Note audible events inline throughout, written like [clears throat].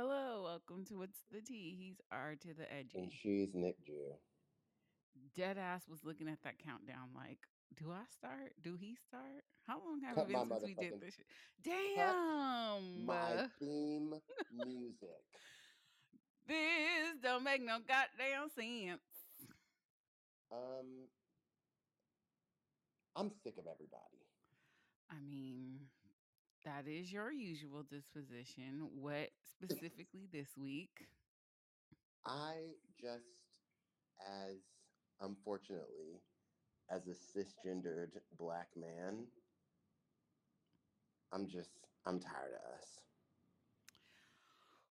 Hello, welcome to What's the Tea. He's R to the Edge. And she's Nick Jew. Deadass was looking at that countdown like, do I start? Do he start? How long have Cut it been since we did this shit? Damn. my theme [laughs] music. This don't make no goddamn sense. Um, I'm sick of everybody. I mean, that is your usual disposition. What specifically this week? I just, as unfortunately, as a cisgendered black man, I'm just, I'm tired of us.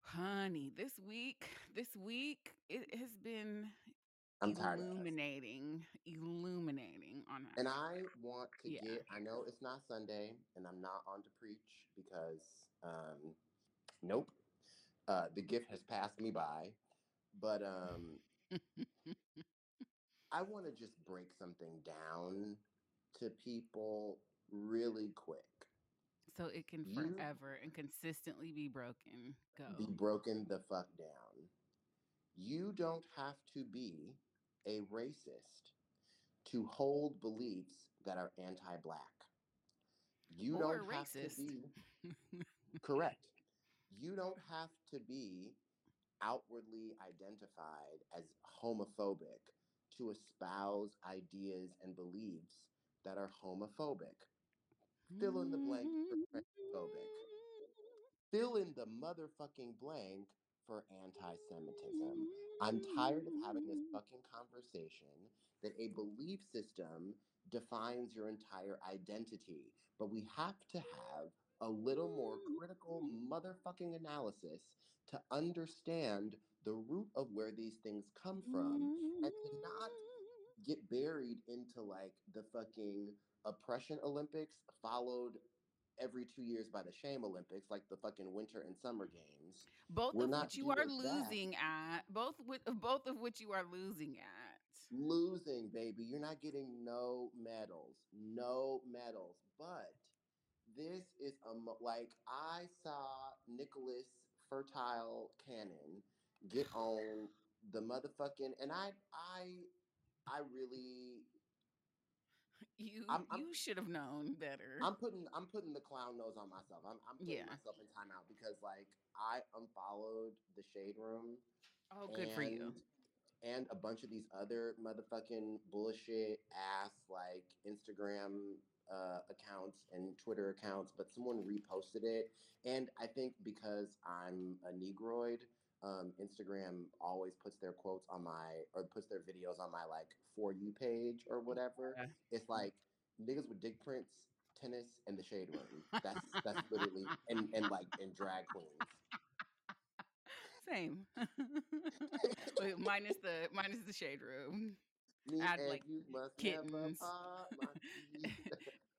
Honey, this week, this week, it has been I'm tired of us. illuminating, illuminating on us. And I want to Yeah. get, I know it's not Sunday and I'm not on to preach because, um, nope, uh, the gift has passed me by. But um, [laughs] I want to just break something down to people really quick. so it can You forever and consistently be broken. be Go. broken the fuck down. You don't have to be a racist to hold beliefs that are anti black. You Or don't have to racist. be [laughs] correct. You don't have to be outwardly identified as homophobic to espouse ideas and beliefs that are homophobic. Fill in the blank for transphobic. Mm-hmm. Fill in the motherfucking blank for anti Semitism. I'm tired of having this mm-hmm. fucking conversation that a belief system defines your entire identity, but we have to have a little more mm-hmm. critical motherfucking analysis to understand the root of where these things come from and to not mm-hmm. get buried into like the fucking oppression Olympics followed every two years by the shame Olympics, like the fucking winter and summer games. Both We're of not which you are doing that. losing at. Both with [laughs] both of which you are losing at. Losing, baby. You're not getting no medals. No medals. But this is a mo- like I saw Nicholas Fertile Cannon get on the motherfucking and I I I really You I'm I'm you should have known better. I'm putting I'm putting the clown nose on myself. I'm I'm putting Yeah. myself in timeout because like I unfollowed the shade room Oh, good for you. and and a bunch of these other motherfucking bullshit ass like Instagram uh, accounts and Twitter accounts, but someone reposted it, and I think because I'm a Negroid, um, Instagram always puts their quotes on my or puts their videos on my like for you page or whatever. Yeah. It's like niggas with dick prints, tennis, and the shade room. That's that's [laughs] literally and and like and drag queens. Same. [laughs] Minus the minus the shade room. Me Add like you must kittens. [laughs]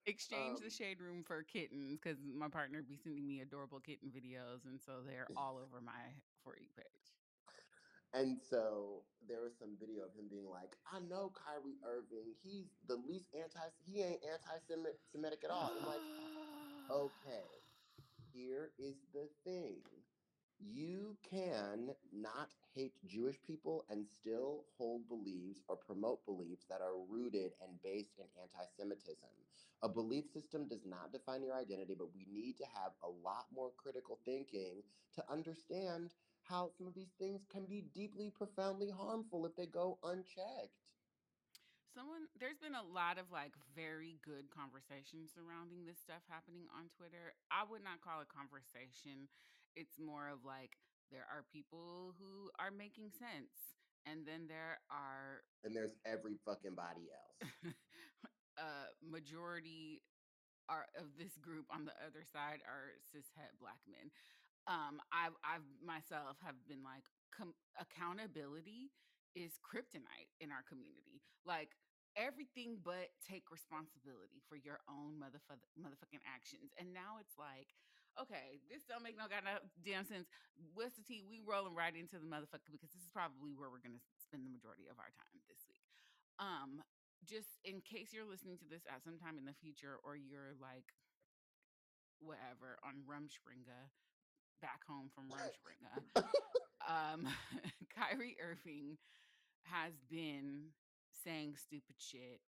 part my teeth. Exchange the um, shade room for kittens because my partner be sending me adorable kitten videos, and so they're all [laughs] over my for you page. and so there was some video of him being like, "I know Kyrie Irving. He's the least anti. He ain't anti-Semitic at all." I'm like, [gasps] okay, here is the thing. You can not hate Jewish people and still hold beliefs or promote beliefs that are rooted and based in anti Semitism. A belief system does not define your identity, but we need to have a lot more critical thinking to understand how some of these things can be deeply, profoundly harmful if they go unchecked. Someone there's been a lot of like very good conversations surrounding this stuff happening on Twitter. I would not call it conversation. It's more of like there are people who are making sense and then there are And there's every fucking body [laughs] else. a majority are of this group on the other side are cishet black men. Um I've I've myself have been like com- accountability is kryptonite in our community. Like everything but take responsibility for your own motherfuck- motherfucking actions. And now it's like, okay, this don't make no goddamn sense. What's the tea? We rolling right into the motherfucker because this is probably where we're gonna spend the majority of our time this week. Um, just in case you're listening to this at some time in the future or you're like whatever on Rumspringa, back home from Rumspringa. [laughs] Um, [laughs] Kyrie Irving has been saying stupid shit,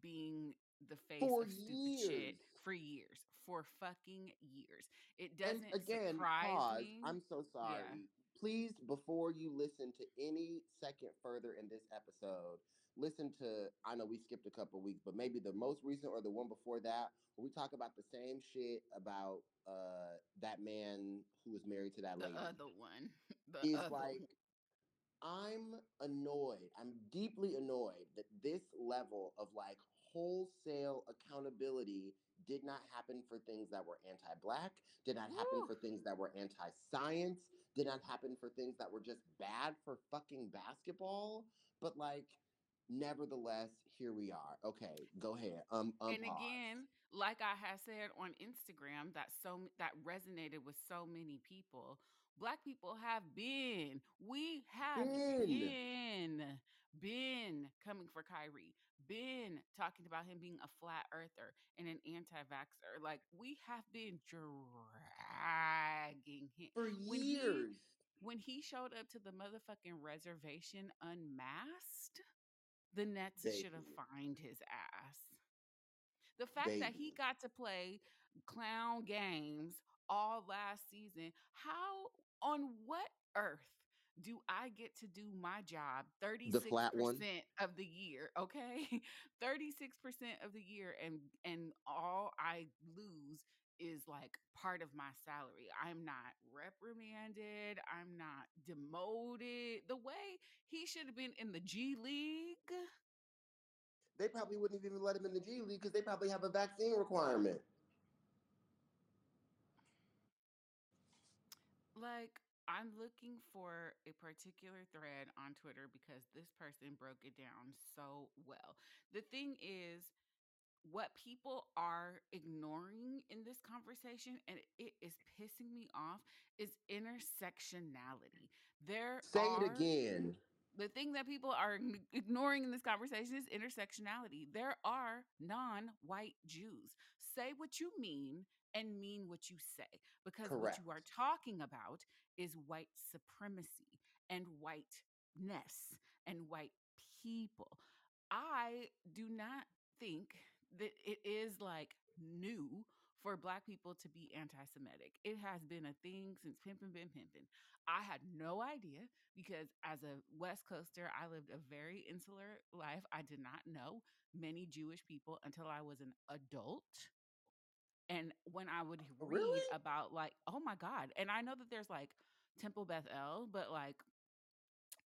being the face For of stupid shit for years, for fucking years. It doesn't again, surprise pause. me. I'm so sorry. Yeah. Please, before you listen to any second further in this episode, listen to. I know we skipped a couple weeks, but maybe the most recent or the one before that, where we talk about the same shit about uh that man who was married to that The lady. other one. [laughs] The is other like I'm annoyed. I'm deeply annoyed that this level of like wholesale accountability did not happen for things that were anti-black, did not happen for things that were anti-science, did not happen for things that were just bad for fucking basketball. But like, nevertheless, here we are. Okay, go ahead. Um, um and again, like I had said on Instagram, that so that resonated with so many people. Black people have been, we have Been. been, been coming for Kyrie, been talking about him being a flat earther and an anti-vaxxer. Like we have been dragging him for when he- years. when he showed up to the motherfucking reservation unmasked, the Nets should have fined his ass. The fact that he got to play clown games all last season, how on what earth do I get to do my job 36% of the year, okay? [laughs] 36% of the year and and all I lose is like part of my salary. I'm not reprimanded, I'm not demoted. The way he should have been in the G League. They probably wouldn't even let him in the G League because they probably have a vaccine requirement. Like, I'm looking for a particular thread on Twitter because this person broke it down so well. The thing is, what people are ignoring in this conversation, and it is pissing me off, is intersectionality. There Say are it again. the thing that people are ignoring in this conversation is intersectionality. There are non white Jews. Say what you mean and mean what you say because what you are talking about is white supremacy and whiteness and white people. I do not think that it is like new for black people to be anti-Semitic. It has been a thing since pimpin' been pimpin'. I had no idea because as a West Coaster, I lived a very insular life. I did not know many Jewish people until I was an adult. And when I would read Really? about like, oh my God. And I know that there's like Temple Beth El, but like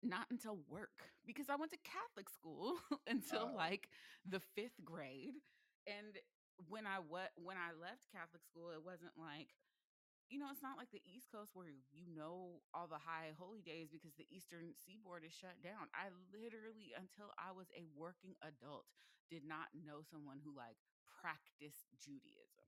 not until work because I went to Catholic school [laughs] until Oh. like the fifth grade. And when I what when I left Catholic school, it wasn't like you know, it's not like the East Coast where you know all the high holy days because the Eastern seaboard is shut down. I literally, until I was a working adult, did not know someone who like practiced Judaism.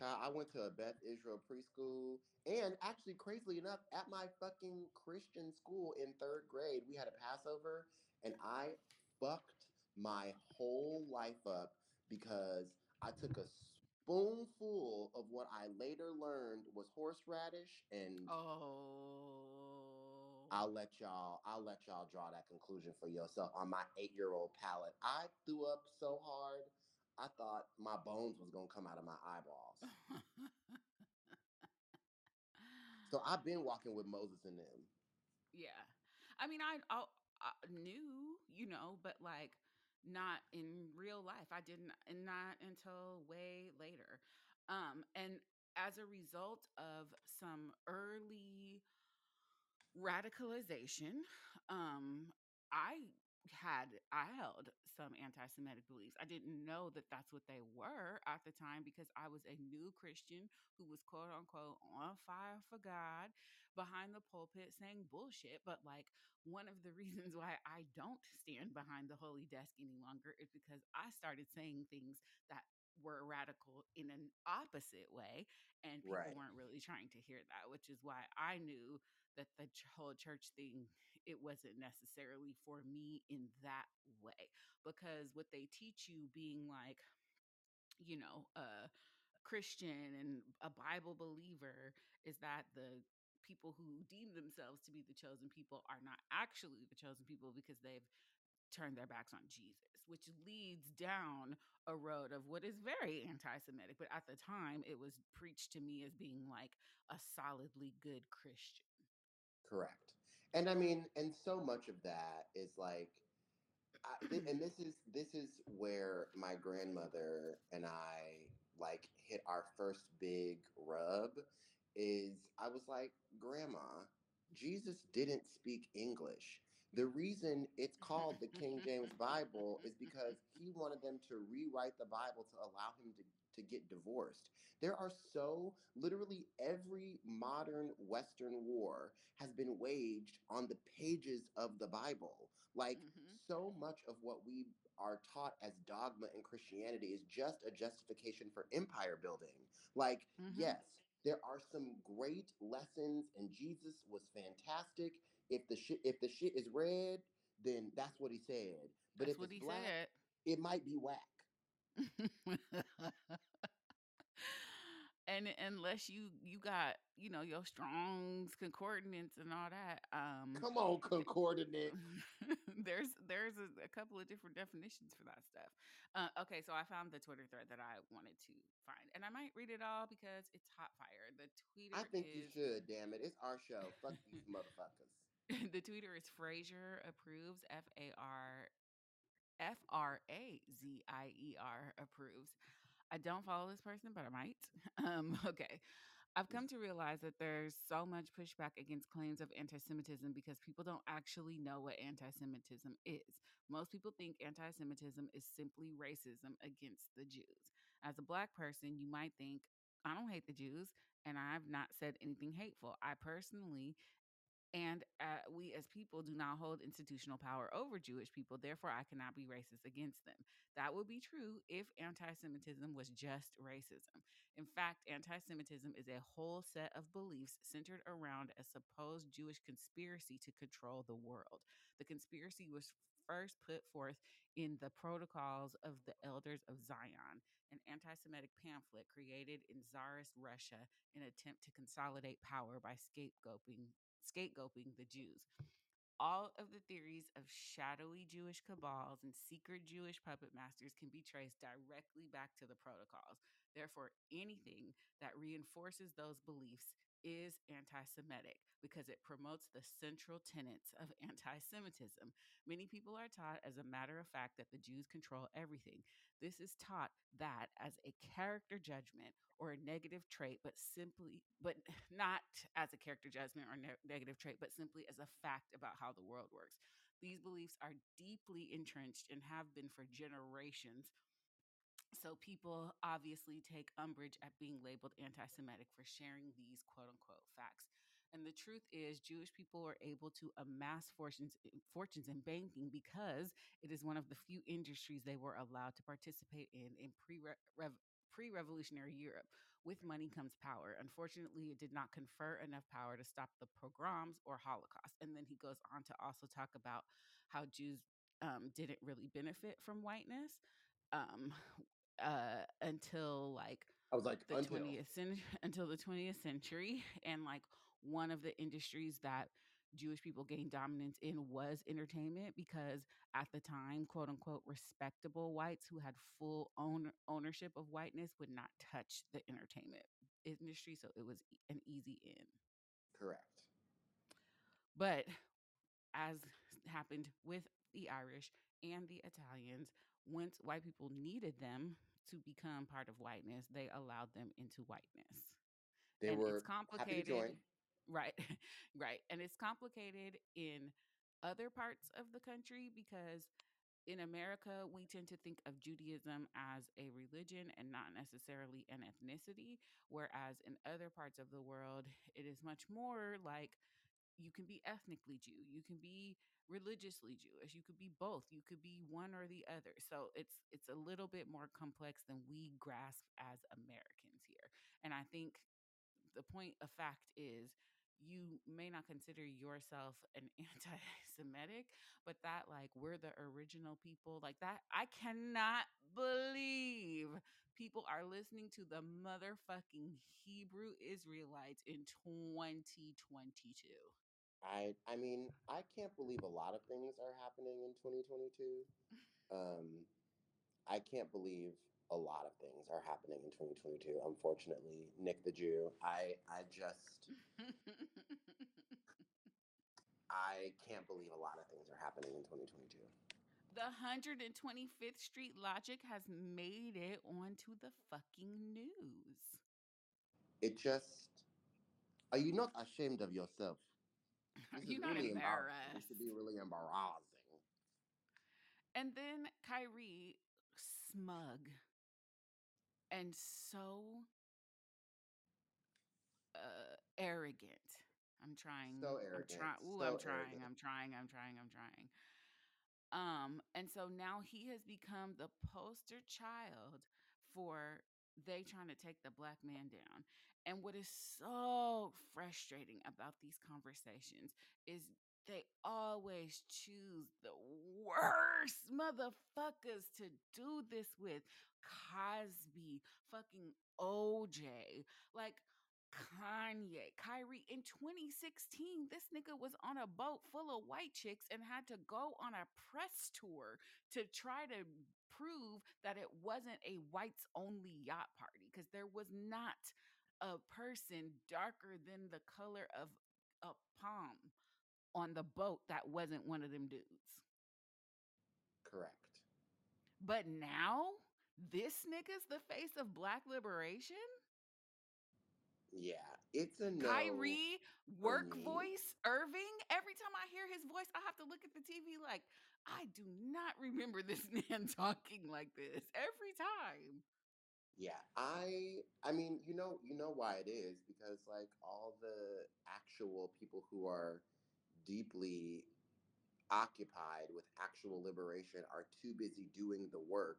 Child, I went to a Beth Israel preschool, and actually, crazily enough, at my fucking Christian school in third grade, we had a Passover, and I fucked my whole life up because I took a spoonful of what I later learned was horseradish, and Oh. I'll let y'all, I'll let y'all draw that conclusion for yourself on my eight-year-old palate. I threw up so hard, I thought my bones was gonna come out of my eyeballs. So I've been walking with Moses and them. yeah. I mean, I, I, I knew, you know, but like not in real life. I didn't, and not until way later. Um, and as a result of some early radicalization, um, I had I held some anti-Semitic beliefs. I didn't know that that's what they were at the time because I was a new Christian who was quote unquote on fire for God behind the pulpit saying bullshit. But like one of the [laughs] reasons why I don't stand behind the holy desk any longer is because I started saying things that were radical in an opposite way and people Right. weren't really trying to hear that which is why i knew that the whole church thing it wasn't necessarily for me in that way because what they teach you being like you know a christian and a bible believer is that the people who deem themselves to be the chosen people are not actually the chosen people because they've turned their backs on Jesus, which leads down a road of what is very anti Semitic. But at the time, it was preached to me as being like a solidly good Christian. Correct. And I mean, and so much of that is like, I, th- [clears throat] and this is this is where my grandmother and I like hit our first big rub. Is I was like, Grandma, Jesus didn't speak English. The reason it's called the King James Bible is because he wanted them to rewrite the Bible to allow him to, to get divorced. There are so, literally, every modern Western war has been waged on the pages of the Bible. Like, Mhm. so much of what we are taught as dogma in Christianity is just a justification for empire building. Like, Mhm. yes, there are some great lessons, and Jesus was fantastic if the shit if the shit is red, then that's what he said. But That's if it's black, said. it might be whack. [laughs] [laughs] and unless you you got you know your Strong's concordance and all that, um, Come on, concordant. [laughs] there's there's a, a couple of different definitions for that stuff. Uh, okay, so I found the Twitter thread that I wanted to find, and I might read it all because it's hot fire. The I tweeter think you is should, damn it. It's our show. Fuck these motherfuckers. [laughs] the tweeter is Frazier approves F A R F R A Z I E R approves. I don't follow this person, but I might. [laughs] Um, [laughs] okay. I've come to realize that there's so much pushback against claims of anti Semitism because people don't actually know what anti Semitism is. Most people think anti Semitism is simply racism against the Jews. As a Black person, you might think, I don't hate the Jews, and I've not said anything hateful. I personally and uh, we as people do not hold institutional power over Jewish people. Therefore, I cannot be racist against them. That would be true if anti Semitism was just racism. In fact, anti Semitism is a whole set of beliefs centered around a supposed Jewish conspiracy to control the world. The conspiracy was first put forth in the Protocols of the Elders of Zion, an anti Semitic pamphlet created in Tsarist Russia in an attempt to consolidate power by scapegoating scapegoating the Jews. All of the theories of shadowy Jewish cabals and secret Jewish puppet masters can be traced directly back to the protocols. Therefore, mm. anything that reinforces those beliefs is anti Semitic because it promotes the central tenets of [laughs] anti Semitism. Many people are taught, as a matter of fact, that the Jews control everything. This is taught that as a character judgment or a negative trait, but simply, but [laughs] not as a character judgment or ne- negative trait, but simply as a fact about how the world works. These beliefs are deeply entrenched and have been for generations so people obviously take umbrage at being labeled anti Semitic for sharing these quote unquote facts. And the truth is, Jewish people were able to amass fortunes, eh, fortunes in banking because it is one of the few industries they were allowed to participate in in pre pre revolutionary Europe. With money comes power. Unfortunately, it did not confer enough power to stop the pogroms or Holocaust. And then he goes on to also talk about how Jews um, didn't really benefit from whiteness. Um, uh until like I was like, the until. 20th century [laughs] until the 20th century [laughs] and like one of the industries that Jewish people gained dominance in was entertainment because at the time, quote unquote, respectable whites who had full own ownership of whiteness would not touch the entertainment industry. So it was an easy in. Correct. But as [laughs] happened with the Irish and the Italians, once white people needed them to become part of whiteness, they allowed them into whiteness. They and were it's happy to complicated. join. [laughs] Right, [laughs] right. And it's complicated in other parts of the country because in America, we tend to think of Judaism as a religion and not necessarily an ethnicity. Whereas in other parts of the world, it is much more like you can be ethnically Jew, you can be religiously Jewish, you could be both, you could be one or the other. So it's it's a little bit more complex than we grasp as Americans here. And I think the point of fact is you may not consider yourself an [laughs] anti-semitic but that like we're the original people like that i cannot believe people are listening to the motherfucking Hebrew Israelites in 2022. I I mean, I can't believe a lot of things are happening in 2022. Um, I can't believe a lot of things are happening in 2022. Unfortunately, Nick the Jew, I I just I can't believe a lot of things are happening in 2022. the 125th Street Logic has made it onto the fucking news. It just are you not ashamed of yourself? Are [laughs] This you is not really embarrassing. This should be really embarrassing. And then Kyrie, smug and so uh, arrogant. I'm trying. So I'm arrogant. trying. Ooh, so I'm trying. arrogant. I'm trying. I'm trying. I'm trying. Um, and so now he has become the poster child for they trying to take the black man down. And what is so frustrating about these conversations is they always choose the worst motherfuckers to do this with. Cosby, fucking OJ, like Kanye, Kyrie. In 2016, this nigga was on a boat full of white chicks and had to go on a press tour to try to prove that it wasn't a whites only yacht party because there was not a person darker than the color of a palm on the boat that wasn't one of them dudes. Correct. But now this nigga's the face of black liberation? Yeah, it's a no. Kyrie, work voice, Irving. Every time I hear his voice, I have to look at the TV like, I do not remember this [laughs] man talking like this every time. Yeah, I I mean, you know, you know why it is because like all the actual people who are deeply occupied with actual liberation are too busy doing the work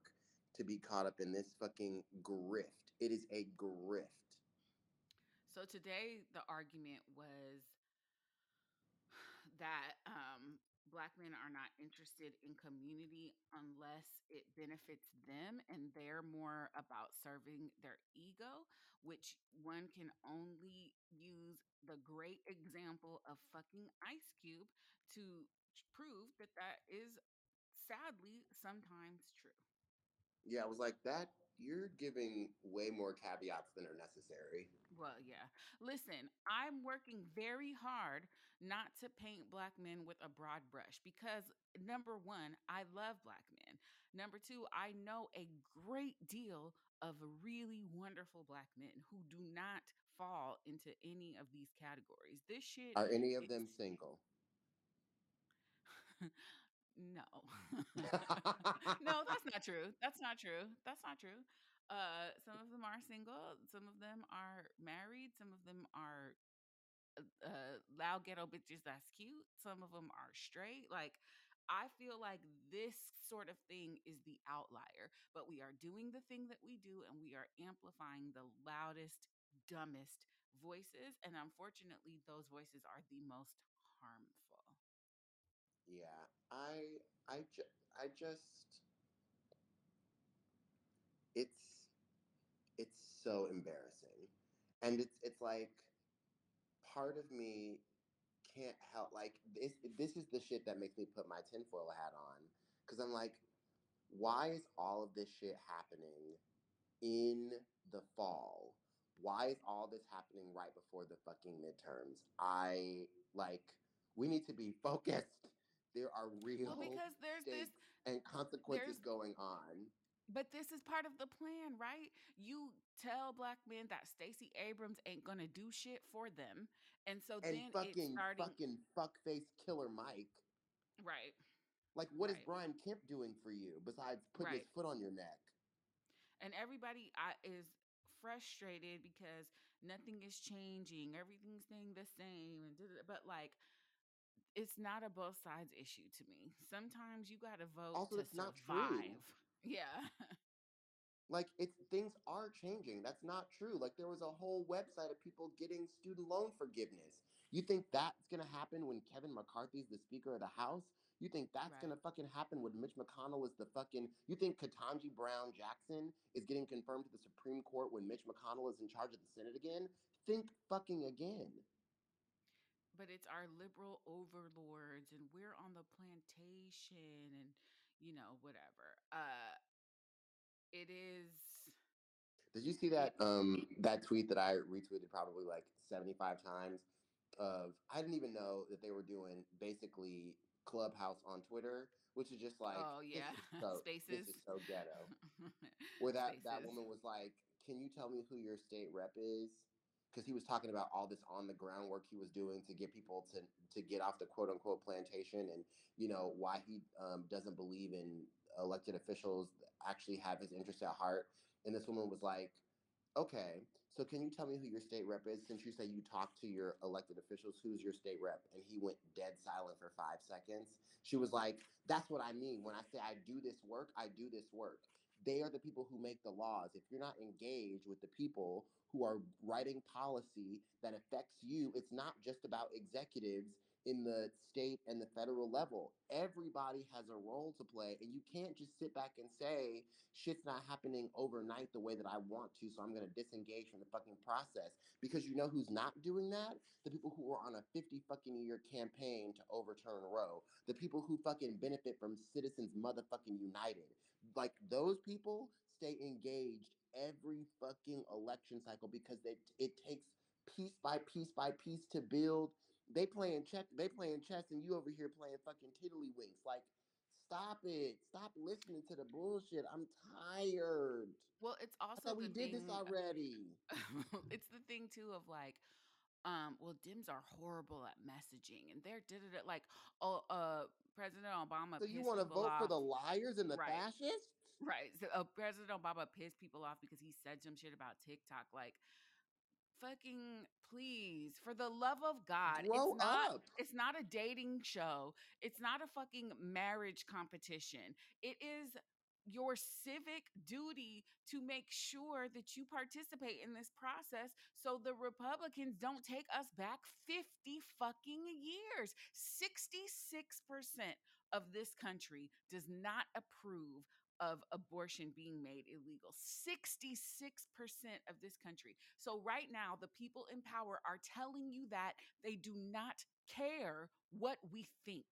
to be caught up in this fucking grift. It is a grift. So today, the argument was that um, black men are not interested in community unless it benefits them and they're more about serving their ego, which one can only use the great example of fucking Ice Cube to prove that that is sadly sometimes true. Yeah, I was like that you're giving way more caveats than are necessary. Well, yeah. Listen, I'm working very hard not to paint black men with a broad brush because number one, I love black men. Number two, I know a great deal of really wonderful black men who do not fall into any of these categories. This shit, Are any of them single? [laughs] no. [laughs] [laughs] no, that's not true. That's not true. That's not true. Uh, some of them are single. Some of them are married. Some of them are uh, uh, loud ghetto bitches that's cute. Some of them are straight. Like, I feel like this sort of thing is the outlier, but we are doing the thing that we do and we are amplifying the loudest, dumbest voices. And unfortunately, those voices are the most harmful. Yeah, I I ju- I just it's it's so embarrassing. And it's it's like part of me can't help like this this is the shit that makes me put my tinfoil hat on cuz I'm like why is all of this shit happening in the fall? Why is all this happening right before the fucking midterms? I like we need to be [laughs] focused. There are real Well, because there's this and consequences there's- going on. But this is part of the plan, right? You tell black men that Stacey Abrams ain't gonna do shit for them, and so And then fucking starting fucking fuckface killer Mike. right. Like what is Right. Brian Kemp doing for you besides putting his foot on your neck? And everybody I, is frustrated because nothing is changing, everything's staying the same, and but like. It's not a both sides issue to me. Sometimes you got to vote Also, to survive. [laughs] Yeah. Like it's things are changing. That's not true. Like there was a whole website of people getting student loan forgiveness. You think that's going to happen when Kevin McCarthy's the speaker of the house? You think that's Right. gonna fucking happen when Mitch McConnell is the fucking? You think Ketanji Brown Jackson is getting confirmed to the Supreme Court when Mitch McConnell is in charge of the Senate again? Think fucking again. But it's our liberal overlords and we're on the plantation and you know whatever. Uh it is Did you see that um that tweet that I retweeted probably like 75 times of I didn't even know that they were doing basically Clubhouse on Twitter, which is just like oh yeah, [laughs] so this is so ghetto. [laughs] Where that that woman was like, "Can you tell me who your state rep is?" Because he was talking about all this on the ground work he was doing to get people to to get off the quote unquote plantation, and you know why he um, doesn't believe in elected officials actually have his interest at heart. And this woman was like, Okay, so can you tell me who your state rep is? Since you say you talk to your elected officials, who's your state rep? And he went dead silent for five seconds. She was like, That's what I mean. When I say I do this work, I do this work. They are the people who make the laws. If you're not engaged with the people who are writing policy that affects you, it's not just about executives in the state and the federal level. Everybody has a role to play, and you can't just sit back and say, shit's not happening overnight the way that I want to, so I'm going to disengage from the fucking process. Because you know who's not doing that? The people who are on a 50 fucking year campaign to overturn Roe. The people who fucking benefit from Citizens Motherfucking United. Like those people stay engaged every fucking election cycle because they, it takes piece by piece by piece to build. They playing check, they playing chess, and you over here playing fucking tiddlywinks. Like Stop it. Stop listening to the bullshit. I'm tired. Well, it's also we did this [laughs] already. [laughs] it's the thing too of like um well Dems are horrible at messaging and they're did it like oh uh President Obama So you want to vote for the liars and the right fascists? right so uh, President Obama pissed people off because he said some shit about TikTok like fucking please for the love of god it's not up. it's not a dating show it's not a fucking marriage competition it is your civic duty to make sure that you participate in this process so the republicans don't take us back 50 fucking years 66% of this country does not approve of abortion being made illegal. 66% of this country. So, right now, the people in power are telling you that they do not care what we think.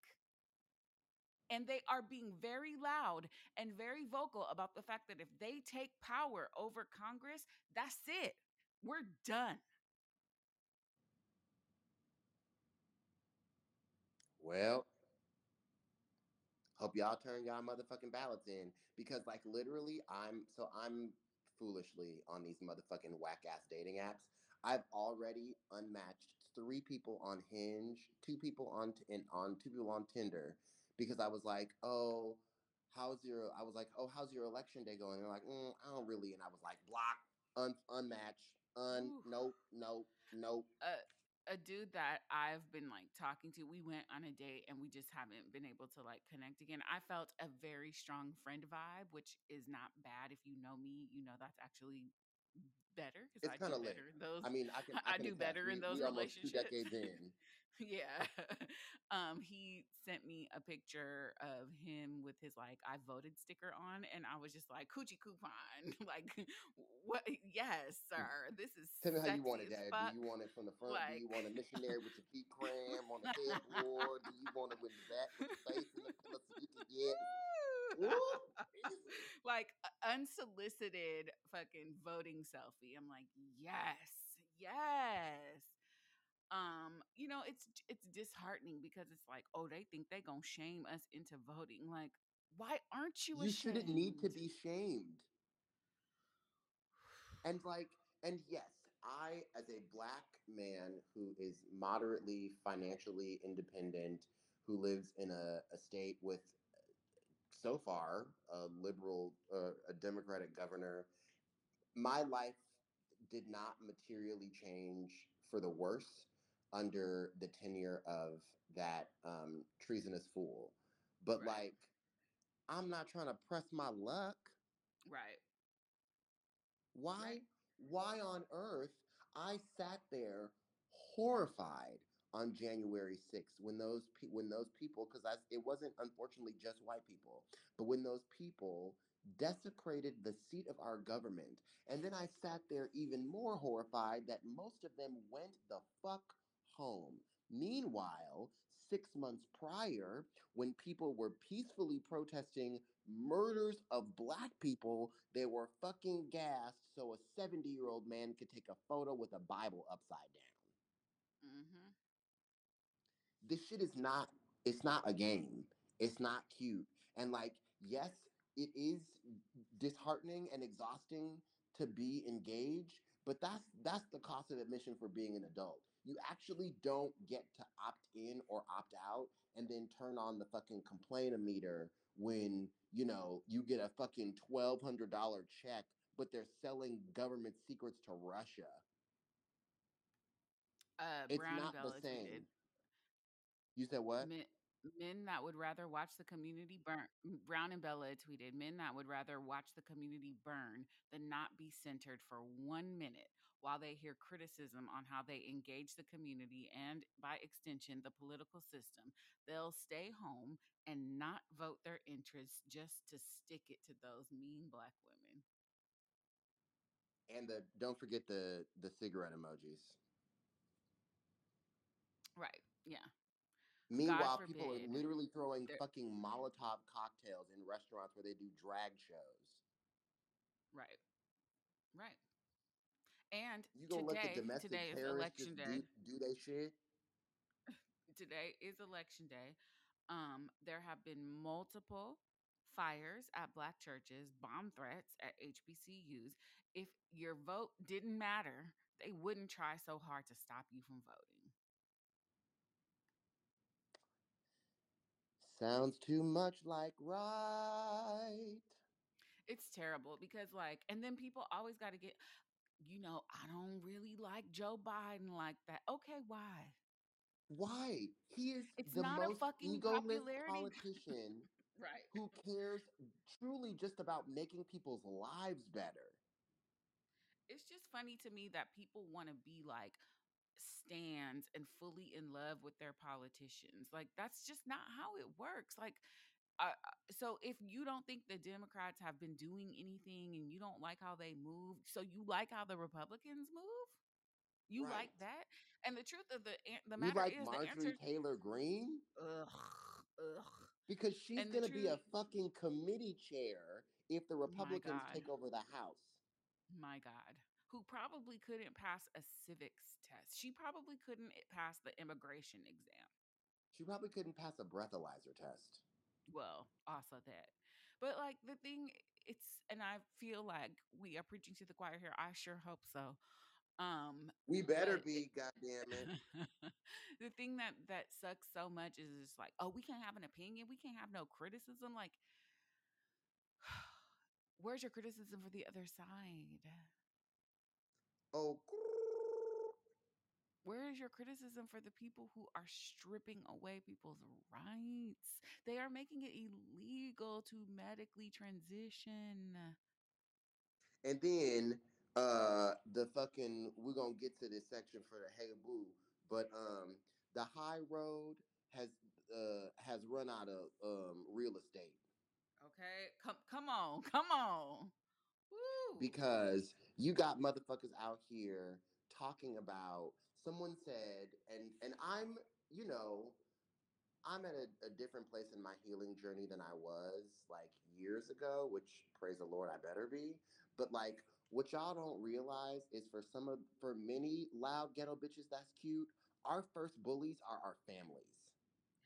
And they are being very loud and very vocal about the fact that if they take power over Congress, that's it. We're done. Well, hope y'all turn y'all motherfucking ballots in because, like, literally, I'm so I'm foolishly on these motherfucking whack ass dating apps. I've already unmatched three people on Hinge, two people on T- and on two people on Tinder because I was like, oh, how's your? I was like, oh, how's your election day going? They're like, mm, I don't really, and I was like, block, un, unmatch, un, Ooh. nope, nope, nope. a a dude that I've been like talking to, we went on a date and we just haven't been able to like connect again. I felt a very strong friend vibe, which is not bad. If you know me, you know that's actually better because It's I do of lit. better in those. I mean, I can [laughs] I I can do better in We those we almost two relationships. decades in. Yeah. [laughs] um, he sent me a picture of him with his like I voted sticker on, and I was just like coochie coupon. [laughs] like, what? Yes, sir. This is Tell me how you want it, Dad. Do you want it from the [laughs] front? Do you want a missionary with your feet cram on the headboard? Do you want it with the back with the face in the so you can get? Like unsolicited fucking voting selfie. I'm like, yes, yes. Um, you know, it's it's disheartening because it's like, oh, they think they're gonna shame us into voting. Like, why aren't you You shouldn't need to be shamed. And like, and yes, I, as a black man who is moderately financially independent, who lives in a, a state with so far a liberal, uh, a Democratic governor, my life did not materially change for the worse under the tenure of that um, treasonous fool. But Right, like, I'm not trying to press my luck. right, Why? right. Why on earth? I sat there horrified on January 6th when those pe- when those people because it wasn't unfortunately just white people but when those people desecrated the seat of our government and then I sat there even more horrified that most of them went the fuck home. Meanwhile 6 months prior when people were peacefully protesting murders of black people they were fucking gassed so a 70 year old man could take a photo with a bible upside down. Mm-hmm. this shit is not it's not a game. It's not cute. And like yes it is disheartening and exhausting to be engaged but that's that's the cost of admission for being an adult. You actually don't get to opt in or opt out and then turn on the fucking complainer meter when you know you get a fucking $1200 check but they're selling government secrets to russia. Uh, it's Brown not the same. you said what? Men, men that would rather watch the community burn. Brown and Bella tweeted men that would rather watch the community burn than not be centered for one minute while they hear criticism on how they engage the community and, by extension, the political system. They'll stay home and not vote their interests just to stick it to those mean black women. and the don't forget the the cigarette emojis Right. Yeah. Meanwhile, people are forbid literally throwing there- fucking Molotov cocktails in restaurants where they do drag shows. Right. Right. And You gonna let the today, domestic today is terrorists election just day. do do they shit? [laughs] today is election day. Um, there have been multiple fires at black churches, bomb threats at HBCUs. If your vote didn't matter, they wouldn't try so hard to stop you from voting. Sounds too much like right. It's terrible because, like, and then people always got to get, you know, I don't really like Joe Biden like that. Okay, why? Why? He is It's the not a most fucking egoless popularity. [laughs] politician Right. who cares truly just about making people's lives better. It's just funny to me that people want to be like stands and fully in love with their politicians. Like that's just not how it works. Like uh, uh, so if you don't think the Democrats have been doing anything and you don't like how they move, so you like how the Republicans move? You Right. like that? And the truth of the the You like is the Marjorie answer Taylor Greene? ugh ugh Because she's gonna be a fucking committee chair if the Republicans take over the House. My God. Who probably couldn't pass a civics test. She probably couldn't pass the immigration exam. She probably couldn't pass a breathalyzer test. Well, also that. But like the thing it's and I feel like we are preaching to the choir here. I sure hope so. Um We better be, goddamn it. [laughs] the thing that that sucks so much is it's like, oh, we can't have an opinion. We can't have no criticism. Like, [sighs] where's your criticism for the other side? Oh, Where is your criticism for the people who are stripping away people's rights? They are making it illegal to medically transition. and then uh the fucking we're gonna get to this section for the hey boo, but um the high road has uh has run out of um real estate Okay, come come on, come on. Woo! because you got motherfuckers out here talking about someone said and and i'm you know i'm at a, a different place in my healing journey than i was like years ago which praise the lord i better be but like what y'all don't realize is for some of for many loud ghetto bitches that's cute our first bullies are our families.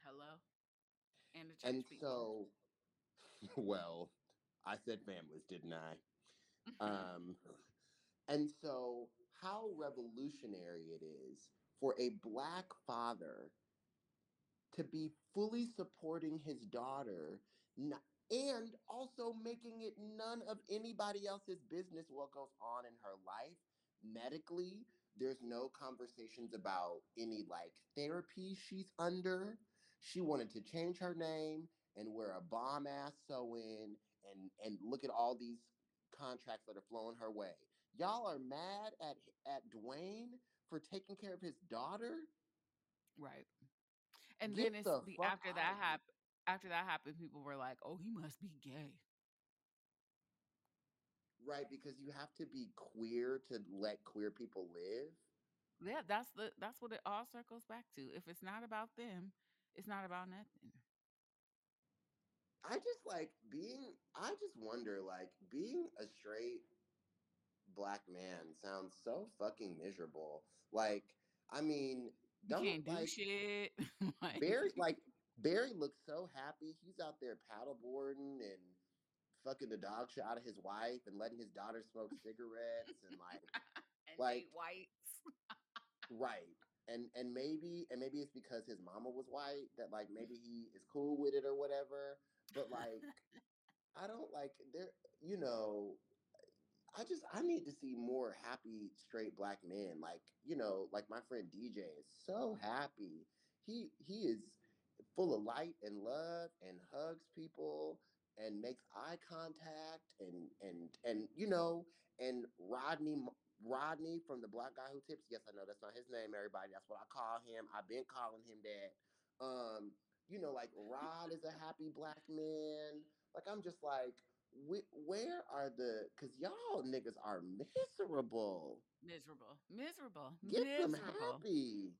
Hello, and and so [laughs] well i said families didn't i? [laughs] Um, and so, how revolutionary it is for a black father to be fully supporting his daughter and also making it none of anybody else's business what goes on in her life medically. There's no conversations about any like therapy she's under. She wanted to change her name and wear a bomb ass sew in and and look at all these contracts that are flowing her way. Y'all are mad at at Dwyane for taking care of his daughter. Right. And Get then it's the the after that of here. hap after that happened, people were like, "Oh, he must be gay." Right, because you have to be queer to let queer people live. Yeah, that's the that's what it all circles back to. If it's not about them, it's not about nothing. I just like being I just wonder like being a straight black man sounds so fucking miserable. Like, I mean, don't can't do like shit. [laughs] like Barry like Barry looks so happy. He's out there paddleboarding and fucking the dog shit out of his wife and letting his daughter smoke cigarettes and like [laughs] and like whites. [laughs] right. And and maybe and maybe it's because his mama was white that like mm. maybe he is cool with it or whatever. But like I don't like there you know I just I need to see more happy straight black men. Like, you know, like my friend DJ is so happy. He he is full of light and love and hugs people and makes eye contact and and and you know, and Rodney Rodney from the black guy who tips. Yes, I know that's not his name, everybody. That's what I call him. I've been calling him that. Um, you know, like Rod is a happy black man. Like I'm just like wh- where are the because y'all niggas are miserable miserable. Miserable. get Miserable. happy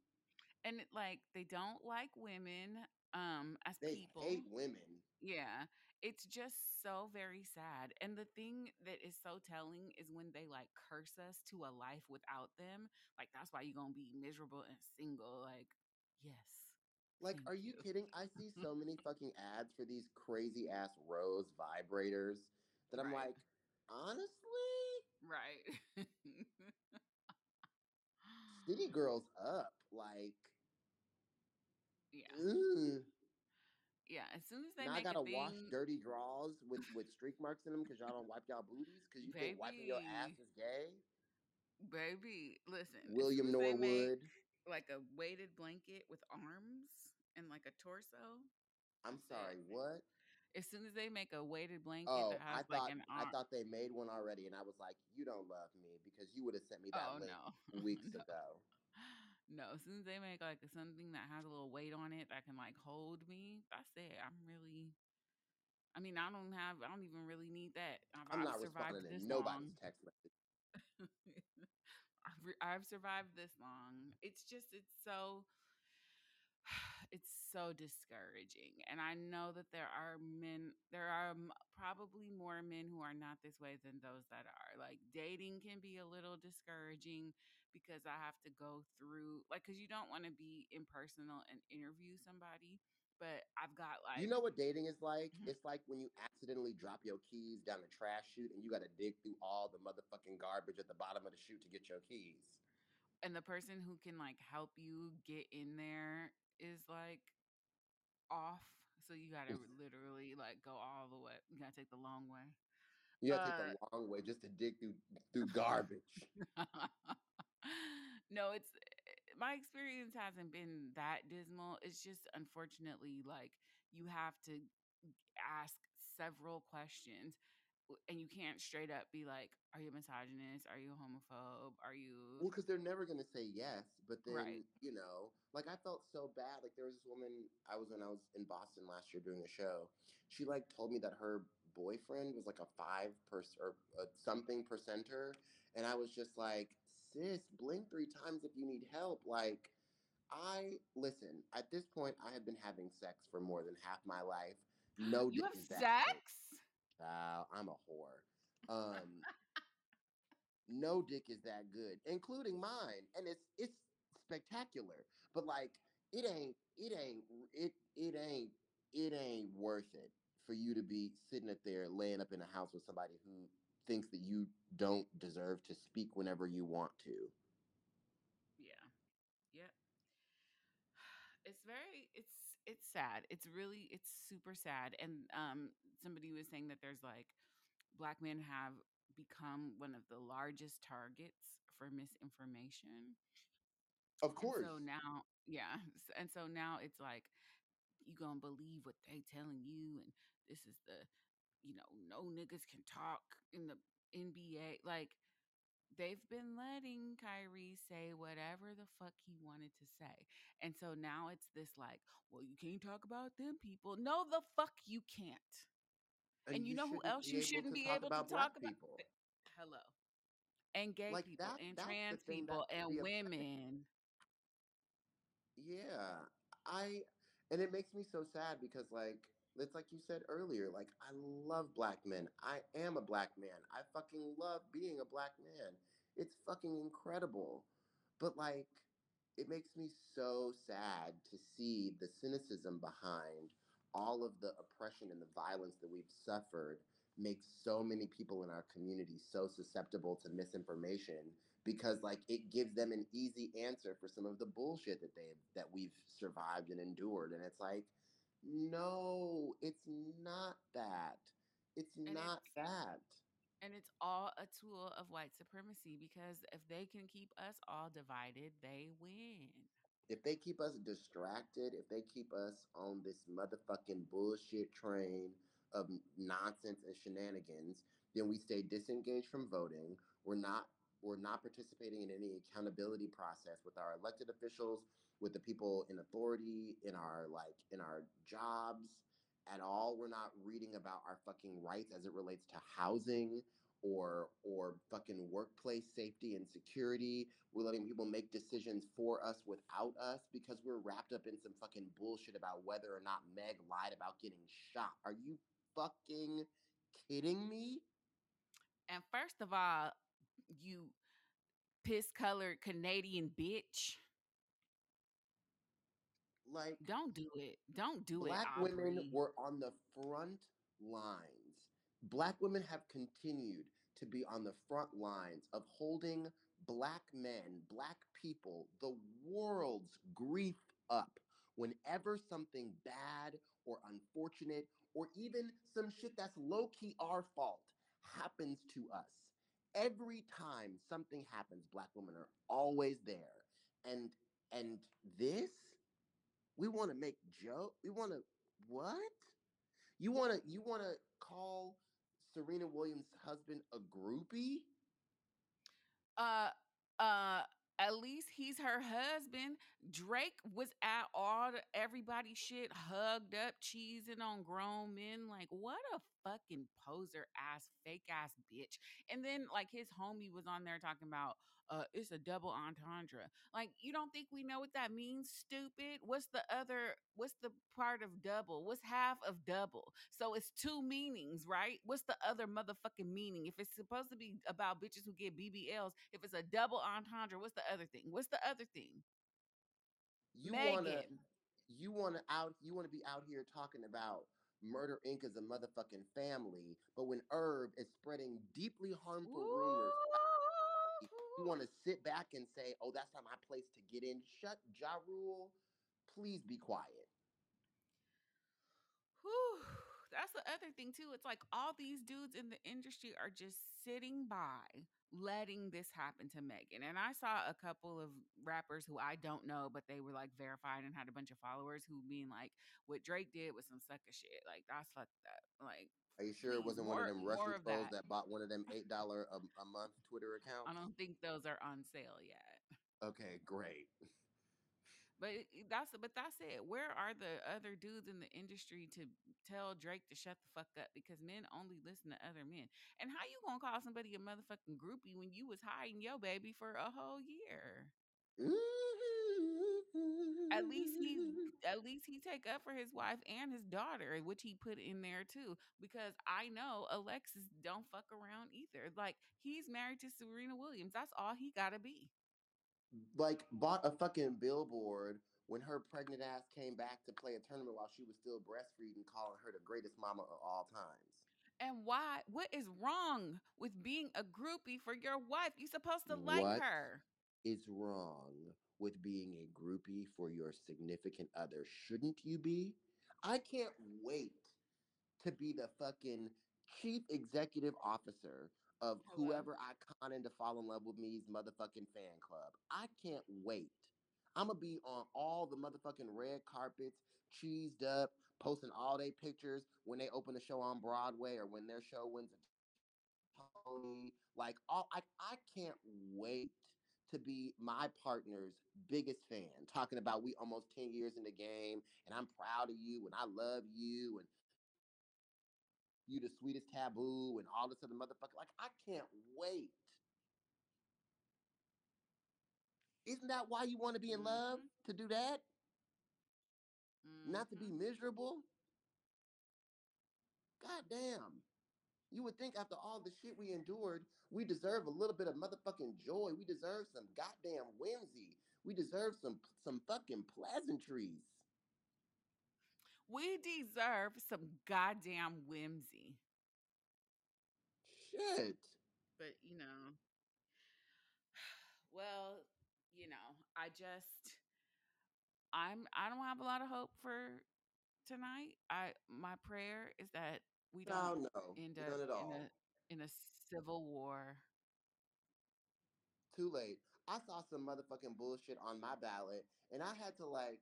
And like they don't like women um as they people. hate women Yeah. It's just so very sad. And the thing that is so telling is when they like curse us to a life without them. Like that's why you're gonna be miserable and single. Like, yes. Like Thank are you you. kidding i see so many fucking ads for these crazy ass rose vibrators that i'm Right. like honestly Right. city girls up like yeah. ugh. Yeah. As soon as they now i gotta wash thing, dirty drawers with with streak marks in them because y'all don't wipe y'all booties because you think wiping your ass is gay baby, listen, william norwood like a weighted blanket with arms and like a torso, i'm sorry what As soon as they make a weighted blanket Oh, that has I like thought I thought they made one already, and I was like, "You don't love me because you would have sent me that oh no, [laughs] weeks no, ago." no. As soon as they make like something that has a little weight on it that can like hold me, that's it. I'm really. I mean, I don't have. I don't even really need that. I've, I'm I've not survived responding to nobody's long. text message. [laughs] I've, re- I've survived this long. It's just. It's so. [sighs] it's so discouraging and i know that there are men there are m- probably more men who are not this way than those that are like dating can be a little discouraging because i have to go through like because you don't want to be impersonal and interview somebody but i've got like, You know what dating is like? Mm-hmm. It's like when you accidentally drop your keys down a trash chute and you got to dig through all the motherfucking garbage at the bottom of the chute to get your keys. and the person who can like help you get in there is like off so you gotta literally like go all the way you gotta take the long way You got to take the long way just to dig through through garbage. [laughs] no, it's eh, my experience hasn't been that dismal. It's just unfortunately like you have to ask several questions and you can't straight up be like, Are you a misogynist? Are you a homophobe? Are you Well, because they're never gonna say yes, but right? then you know, like I felt so bad. Like there was this woman I was when I was in Boston last year doing a show. She like told me that her boyfriend was like a five percent or something percenter, and I was just like, sis, blink three times if you need help. Like I listen. At this point, I have been having sex for more than half my life. [gasps] No You have sex? Child, I'm a whore. Um, no dick is that good, including mine, and it's it's spectacular. But like, it ain't it ain't it it ain't it ain't worth it for you to be sitting up there laying up in a house with somebody who thinks that you don't deserve to speak whenever you want to. Yeah. Yep. It's very it's sad. It's really it's super sad. And um somebody was saying that there's like black men have become one of the largest targets for misinformation. Of And course, so now, yeah, and so now it's like you gonna believe what they telling you, and this is the, you know, no niggas can talk in the NBA. Like they've been letting Kyrie say whatever the fuck he wanted to say. And so now it's this like, well, you can't talk about them people. No, the fuck you can't. And, And you you know who else you shouldn't be able to talk about? people. Hello. And gay Like people that and trans people and upsetting. women. Yeah, I and it makes me so sad because like it's like you said earlier, like I love black men. I am a black man. I fucking love being a black man. It's fucking incredible. But like it makes me so sad to see the cynicism behind all of the oppression and the violence that we've suffered makes so many people in our community so susceptible to misinformation because like it gives them an easy answer for some of the bullshit that they that we've survived and endured and it's like no it's not that it's And not it's that and it's all a tool of white supremacy because if they can keep us all divided, they win. if they keep us distracted, if they keep us on this motherfucking bullshit train of nonsense and shenanigans, then we stay disengaged from voting. We're not we're not participating in any accountability process with our elected officials, with the people in authority, in our like in our jobs at all. We're not reading about our fucking rights as it relates to housing or or fucking workplace safety and security we're letting people make decisions for us without us because we're wrapped up in some fucking bullshit about whether or not Meg lied about getting shot. Are you fucking kidding me? And first of all, you piss colored Canadian bitch, Like, don't do it. Don't do it, black women were on the front lines. Black women have continued to be on the front lines of holding black men, black people, the world's grief up whenever something bad or unfortunate or even some shit that's low key our fault happens to us. Every time something happens, black women are always there. And and this we want to make joke. We want to what? You want to you want to call Serena Williams' husband a groupie? uh uh at least he's her husband. Drake was at all the everybody shit hugged up, cheesing on grown men. Like, what a fucking poser ass, fake ass bitch. And then like his homie was on there talking about uh it's a double entendre. Like, you don't think we know what that means, stupid? What's the other what's the part of double? What's half of double? So it's two meanings, right? What's the other motherfucking meaning? If it's supposed to be about bitches who get BBLs, if it's a double entendre, what's the other thing? What's the other thing? You want to you want to out you want to be out here talking about Murder Inc. is a motherfucking family, but when Herb is spreading deeply harmful rumors, you want to sit back and say, "Oh, that's not my place to get in." Shut Ja Rule. Please be quiet. Whew. That's the other thing too. It's like all these dudes in the industry are just sitting by letting this happen to Megan. And I saw a couple of rappers who I don't know, but they were like verified and had a bunch of followers who being like, what Drake did was some sucker shit. Like that's fucked up. Like, Are you sure it wasn't one of them Russian of trolls that. that bought one of them eight dollar a, a month Twitter accounts? I don't think those are on sale yet. Okay, great. [laughs] But it- that's but that's it. Where are the other dudes in the industry to tell Drake to shut the fuck up? Because men only listen to other men. And how you gonna call somebody a motherfucking groupie when you was hiding your baby for a whole year? At least he [laughs] at least he take up for his wife and his daughter, which he put in there too. Because I know Alexis don't fuck around either. Like he's married to Serena Williams. That's all he gotta be. Like bought a fucking billboard when her pregnant ass came back to play a tournament while she was still breastfeeding, calling her the greatest mama of all times. And why? What is wrong with being a groupie for your wife? You're supposed to like What her. is wrong with being a groupie for your significant other? Shouldn't you be? I can't wait to be the fucking chief executive officer of Hello. whoever I con into fall in love with me's motherfucking fan club. I can't wait. I'm gonna be on all the motherfucking red carpets, cheesed up, posting all day pictures when they open a show on Broadway or when their show wins a Tony, like all I I can't wait to be my partner's biggest fan, talking about we almost 10 years in the game and I'm proud of you and I love you and you the sweetest taboo and all this other motherfucker. Like I can't wait. Isn't that why you want to be in love? Mhm. To do that? Not to be Mhm. miserable? God damn. You would think after all the shit we endured, we deserve a little bit of motherfucking joy. We deserve some goddamn whimsy. We deserve some some fucking pleasantries. We deserve some goddamn whimsy. Shit. But, you know, [sighs] well, you know, I just I'm I don't have a lot of hope for tonight. I my prayer is that we don't No, no, end up in a in a civil war. Too late. I saw some motherfucking bullshit on my ballot, and I had to like,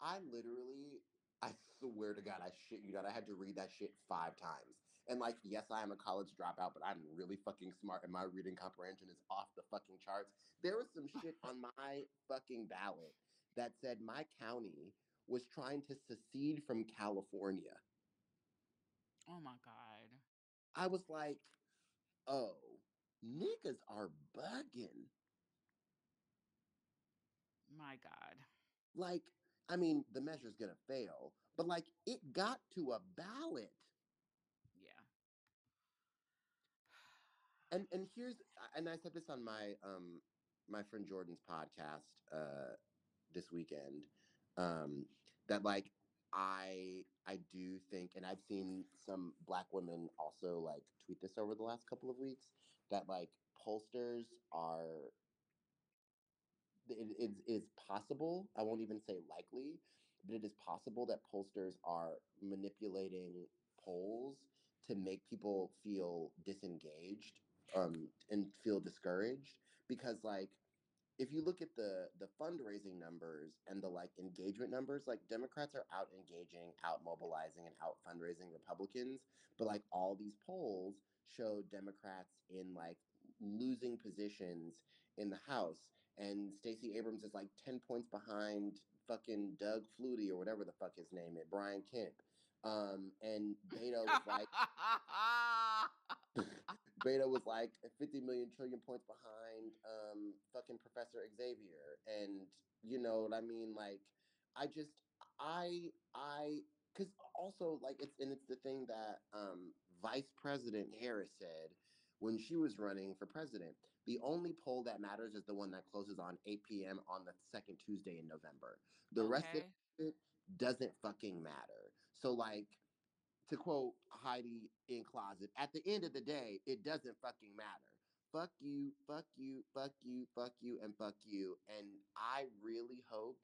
I literally, I swear to God, I shit you not, I had to read that shit five times. And like, yes, I am a college dropout, but I'm really fucking smart, and my reading comprehension is off the fucking charts. There was some shit on [laughs] my fucking ballot that said my county was trying to secede from California. Oh my god. I was like, oh, niggas are bugging. My god. like i mean the measure's gonna fail but like it got to a ballot Yeah. and and here's and i said this on my um my friend jordan's podcast uh this weekend um that like i i do think and i've seen some black women also like tweet this over the last couple of weeks that like pollsters are it is is possible. I won't even say likely, but it is possible that pollsters are manipulating polls to make people feel disengaged um, and feel discouraged. Because like, if you look at the the fundraising numbers and the like engagement numbers, like Democrats are out engaging, out mobilizing, and out fundraising Republicans, but like all these polls show Democrats in like losing positions in the House and Stacey Abrams is like 10 points behind fucking Doug Flutie or whatever the fuck his name is, Brian Kemp. Um, and Beto was like, [laughs] Beto was like 50 million trillion points behind um, fucking Professor Xavier. And you know what I mean? Like, I just, I, I, because also, like, it's, and it's the thing that um, Vice President Harris said when she was running for president. The only poll that matters is the one that closes on 8 p.m. on the second Tuesday in November. The rest of it doesn't fucking matter. So, like, to quote Heidi N Closet, at the end of the day, it doesn't fucking matter. Fuck you, fuck you, fuck you, fuck you, and fuck you. And I really hope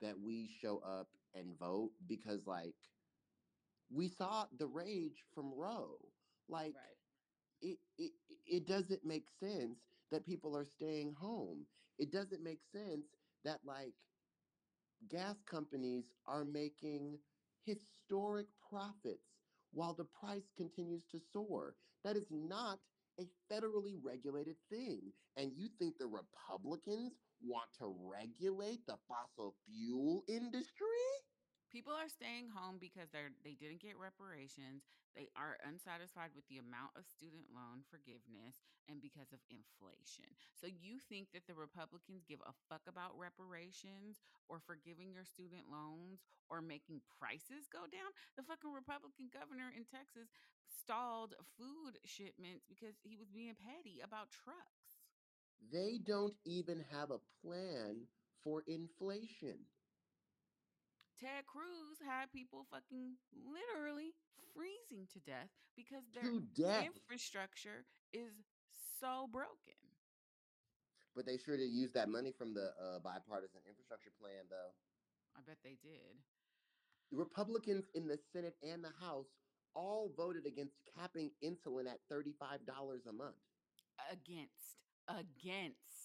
that we show up and vote because, like, we saw the rage from Roe. Like, Right. it, it it doesn't make sense that people are staying home. It doesn't make sense that like gas companies are making historic profits while the price continues to soar. That is not a federally regulated thing. And you think the Republicans want to regulate the fossil fuel industry? People are staying home because they're they didn't get reparations. They are unsatisfied with the amount of student loan forgiveness and because of inflation. So you think that the Republicans give a fuck about reparations or forgiving your student loans or making prices go down? The fucking Republican governor in Texas stalled food shipments because he was being petty about trucks. They don't even have a plan for inflation. Ted Cruz had people fucking literally freezing to death because their death. infrastructure is so broken. But they sure did use that money from the uh, bipartisan infrastructure plan, though. I bet they did. The Republicans in the Senate and the House all voted against capping insulin at $35 a month. Against, against.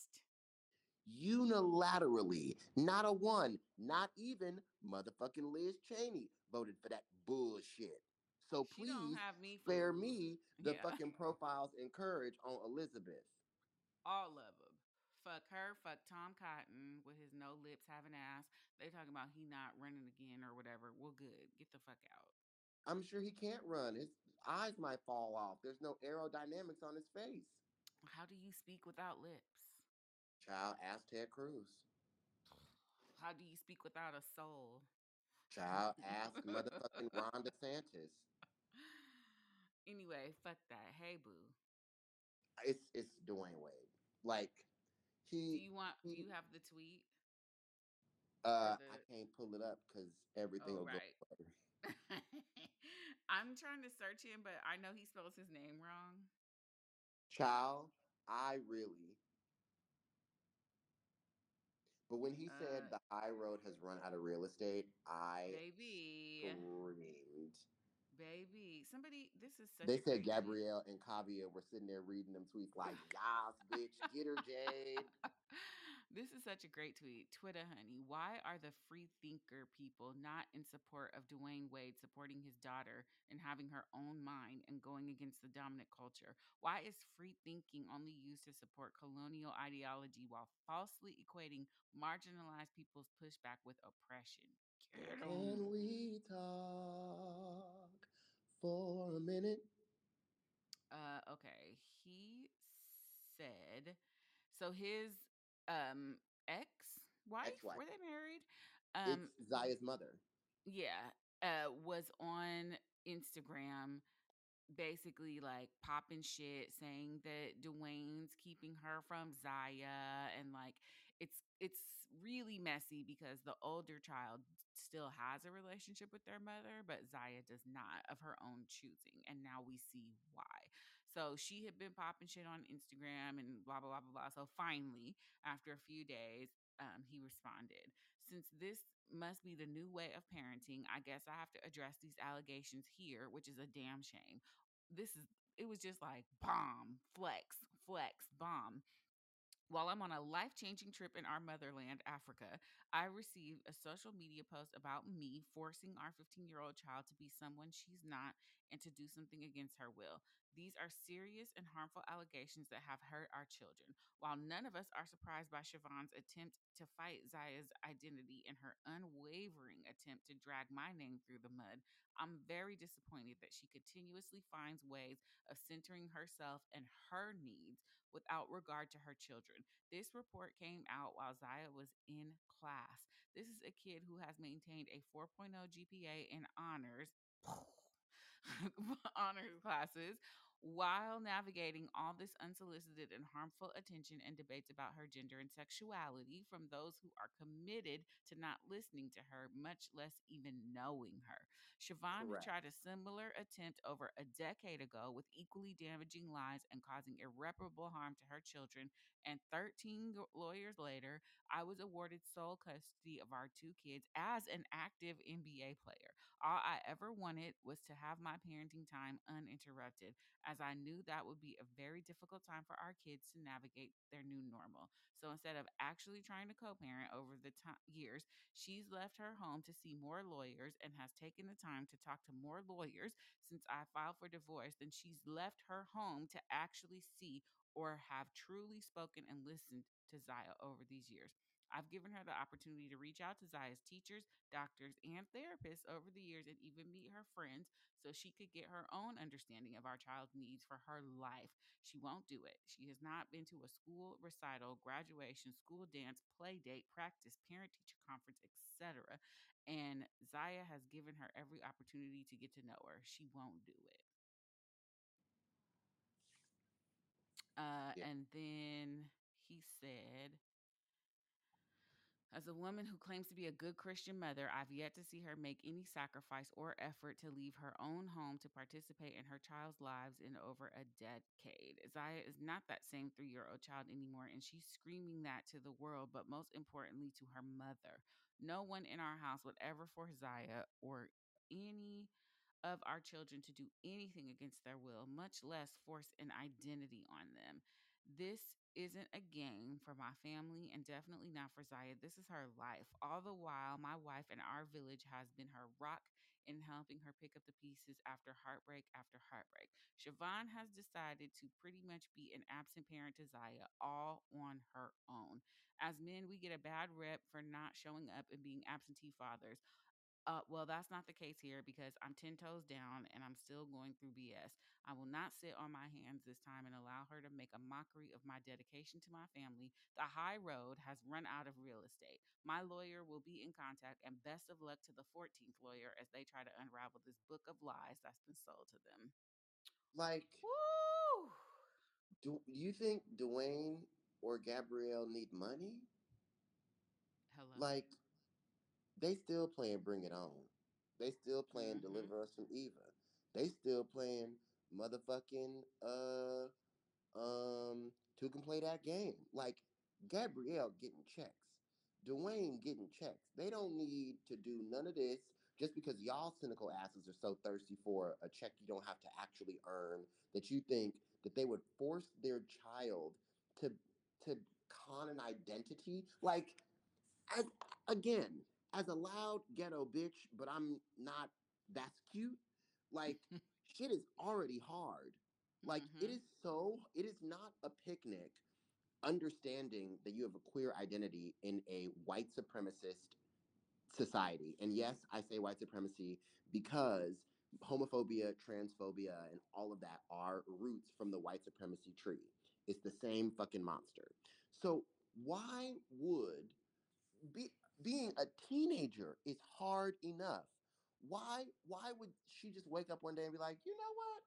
Unilaterally, not a one, not even motherfucking Liz Cheney voted for that bullshit. So She please me spare me the Yeah. fucking Profiles in Courage on Elizabeth. All of them. Fuck her, fuck Tom Cotton with his no lips having ass. They talking about he not running again or whatever. Well, good. Get the fuck out. I'm sure he can't run. His eyes might fall off. There's no aerodynamics on his face. How do you speak without lips? Child, ask Ted Cruz. How do you speak without a soul? Child, ask motherfucking Ron DeSantis. [laughs] Anyway, fuck that. Hey, boo. It's it's Dwyane Wade. Like he. Do he, you want? Do you have the tweet? uh, the- I can't pull it up because everything Oh, will right. [laughs] I'm trying to search him, but I know he spells his name wrong. Child, I really. But when he said Uh, the high road has run out of real estate, I Baby, screamed. baby. Somebody, this is such. They said. Gabrielle and Kaavia were sitting there reading them tweets like, "Yas, bitch, get her, Jade." [laughs] this is such a great tweet. Twitter, honey. Why are the free thinker people not in support of Dwyane Wade supporting his daughter and having her own mind and going against the dominant culture? Why is free thinking only used to support colonial ideology while falsely equating marginalized people's pushback with oppression? Get 'em. Can we talk for a minute? Uh, okay. He said so his um ex wife were they married? Um it's Zaya's mother. yeah, uh was on Instagram basically like popping shit saying that Dwyane's keeping her from Zaya and like it's it's really messy because the older child still has a relationship with their mother but Zaya does not of her own choosing and now we see why. So she had been popping shit on Instagram and blah blah blah blah blah. So finally after a few days um, he responded. Since this must be the new way of parenting, I guess I have to address these allegations here, which is a damn shame this is it was just like bomb flex flex bomb while I'm on a life changing trip in our motherland, Africa, I received a social media post about me forcing our 15 year old child to be someone she's not and to do something against her will. These are serious and harmful allegations that have hurt our children. While none of us are surprised by Siohvaughn's attempt to fight Zaya's identity and her unwavering attempt to drag my name through the mud, I'm very disappointed that she continuously finds ways of centering herself and her needs without regard to her children. This report came out while Zaya was in class. This is a kid who has maintained a 4.0 GPA in honors [sighs] [laughs] honors classes while navigating all this unsolicited and harmful attention and debates about her gender and sexuality from those who are committed to not listening to her, much less even knowing her. Siohvaughn Correct. tried a similar attempt over a decade ago with equally damaging lies and causing irreparable harm to her children. And 13 g- lawyers later, I was awarded sole custody of our two kids as an active NBA player. All I ever wanted was to have my parenting time uninterrupted, as I knew that would be a very difficult time for our kids to navigate their new normal. So instead of actually trying to co parent over the years, she's left her home to see more lawyers and has taken the time to talk to more lawyers since I filed for divorce than she's left her home to actually see or have truly spoken and listened to Zaya over these years. I've given her the opportunity to reach out to Zaya's teachers, doctors, and therapists over the years and even meet her friends so she could get her own understanding of our child's needs for her life. She won't do it. She has not been to a school recital, graduation, school dance, play date, practice, parent teacher conference, etc. And Zaya has given her every opportunity to get to know her. She won't do it. Uh, Yeah. And then he said, as a woman who claims to be a good Christian mother, I've yet to see her make any sacrifice or effort to leave her own home to participate in her child's lives in over a decade. Zaya is not that same three year old child anymore, and she's screaming that to the world, but most importantly to her mother. No one in our house would ever force Zaya or any of our children to do anything against their will, much less force an identity on them. This isn't a game for my family and definitely not for Zaya. This is her life. All the while, my wife and our village has been her rock in helping her pick up the pieces after heartbreak after heartbreak. Siohvaughn has decided to pretty much be an absent parent to Zaya all on her own. As men, we get a bad rep for not showing up and being absentee fathers. Uh, well, that's not the case here because I'm 10 toes down and I'm still going through BS. I will not sit on my hands this time and allow her to make a mockery of my dedication to my family. The high road has run out of real estate. My lawyer will be in contact, and best of luck to the 14th lawyer as they try to unravel this book of lies that's been sold to them. Like, Woo! do you think Dwyane or Gabrielle need money? Hello. Like, they still playing Bring It On. They still playing Mhm. Deliver Us from Eva. They still playing motherfucking uh um who can play that game. Like Gabrielle getting checks. Dwyane getting checks. They don't need to do none of this just because y'all cynical asses are so thirsty for a check you don't have to actually earn that you think that they would force their child to to con an identity. Like as again, as a loud ghetto bitch, but I'm not that's cute. Like [laughs] shit is already hard. Like it Mhm. is so it is not a picnic understanding that you have a queer identity in a white supremacist society. And yes, I say white supremacy because homophobia, transphobia, and all of that are roots from the white supremacy tree. It's the same fucking monster. So why would be, being a teenager is hard enough? Why why would she just wake up one day and be like, you know what?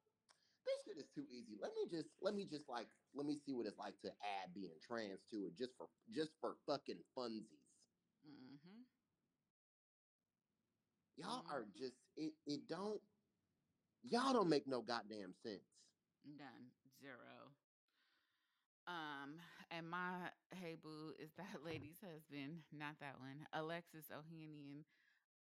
This shit is too easy. Let me just let me just like let me see what it's like to add being trans to it just for just for fucking funsies. Mhm. Y'all are Mhm. just it it don't y'all don't make no goddamn sense. None. Zero. Um, and my hey boo is that [laughs] [laughs] lady's husband, not that one, Alexis Ohanian.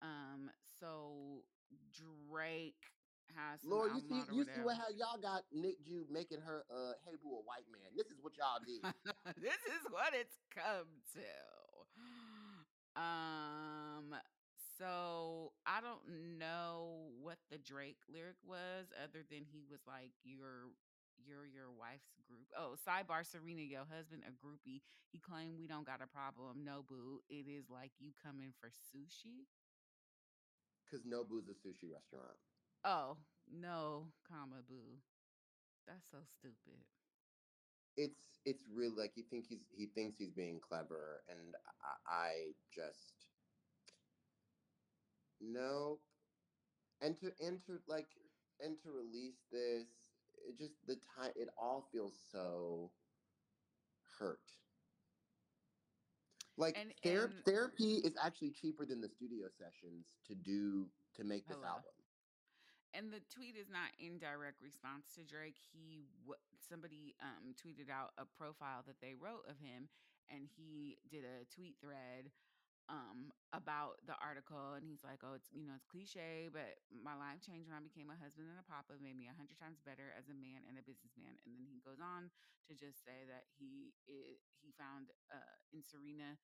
Um, so Drake has Lord, you see you see what how y'all got Nick Jew making her uh hey boo a white man. This is what y'all did. [laughs] this is what it's come to. [gasps] Um, so I don't know what the Drake lyric was, other than he was like, "You're you're your wife's group." Oh, sidebar, Serena, your husband a groupie. He claimed we don't got a problem. No, boo. It is like you coming for sushi. Cause no boo's a sushi restaurant. Oh no, comma boo. That's so stupid. It's it's really like he think he's he thinks he's being clever, and I, I just no. And to and to like and to release this, it just the time it all feels so hurt. Like And ther- and therapy is actually cheaper than the studio sessions to do to make this hello. album. And the tweet is not in direct response to Drake. He somebody um tweeted out a profile that they wrote of him, and he did a tweet thread um about the article, and he's like, "Oh, it's you know it's cliche, but my life changed when I became a husband and a papa. Made me a hundred times better as a man and a businessman." And then he goes on to just say that he i he found uh in Serena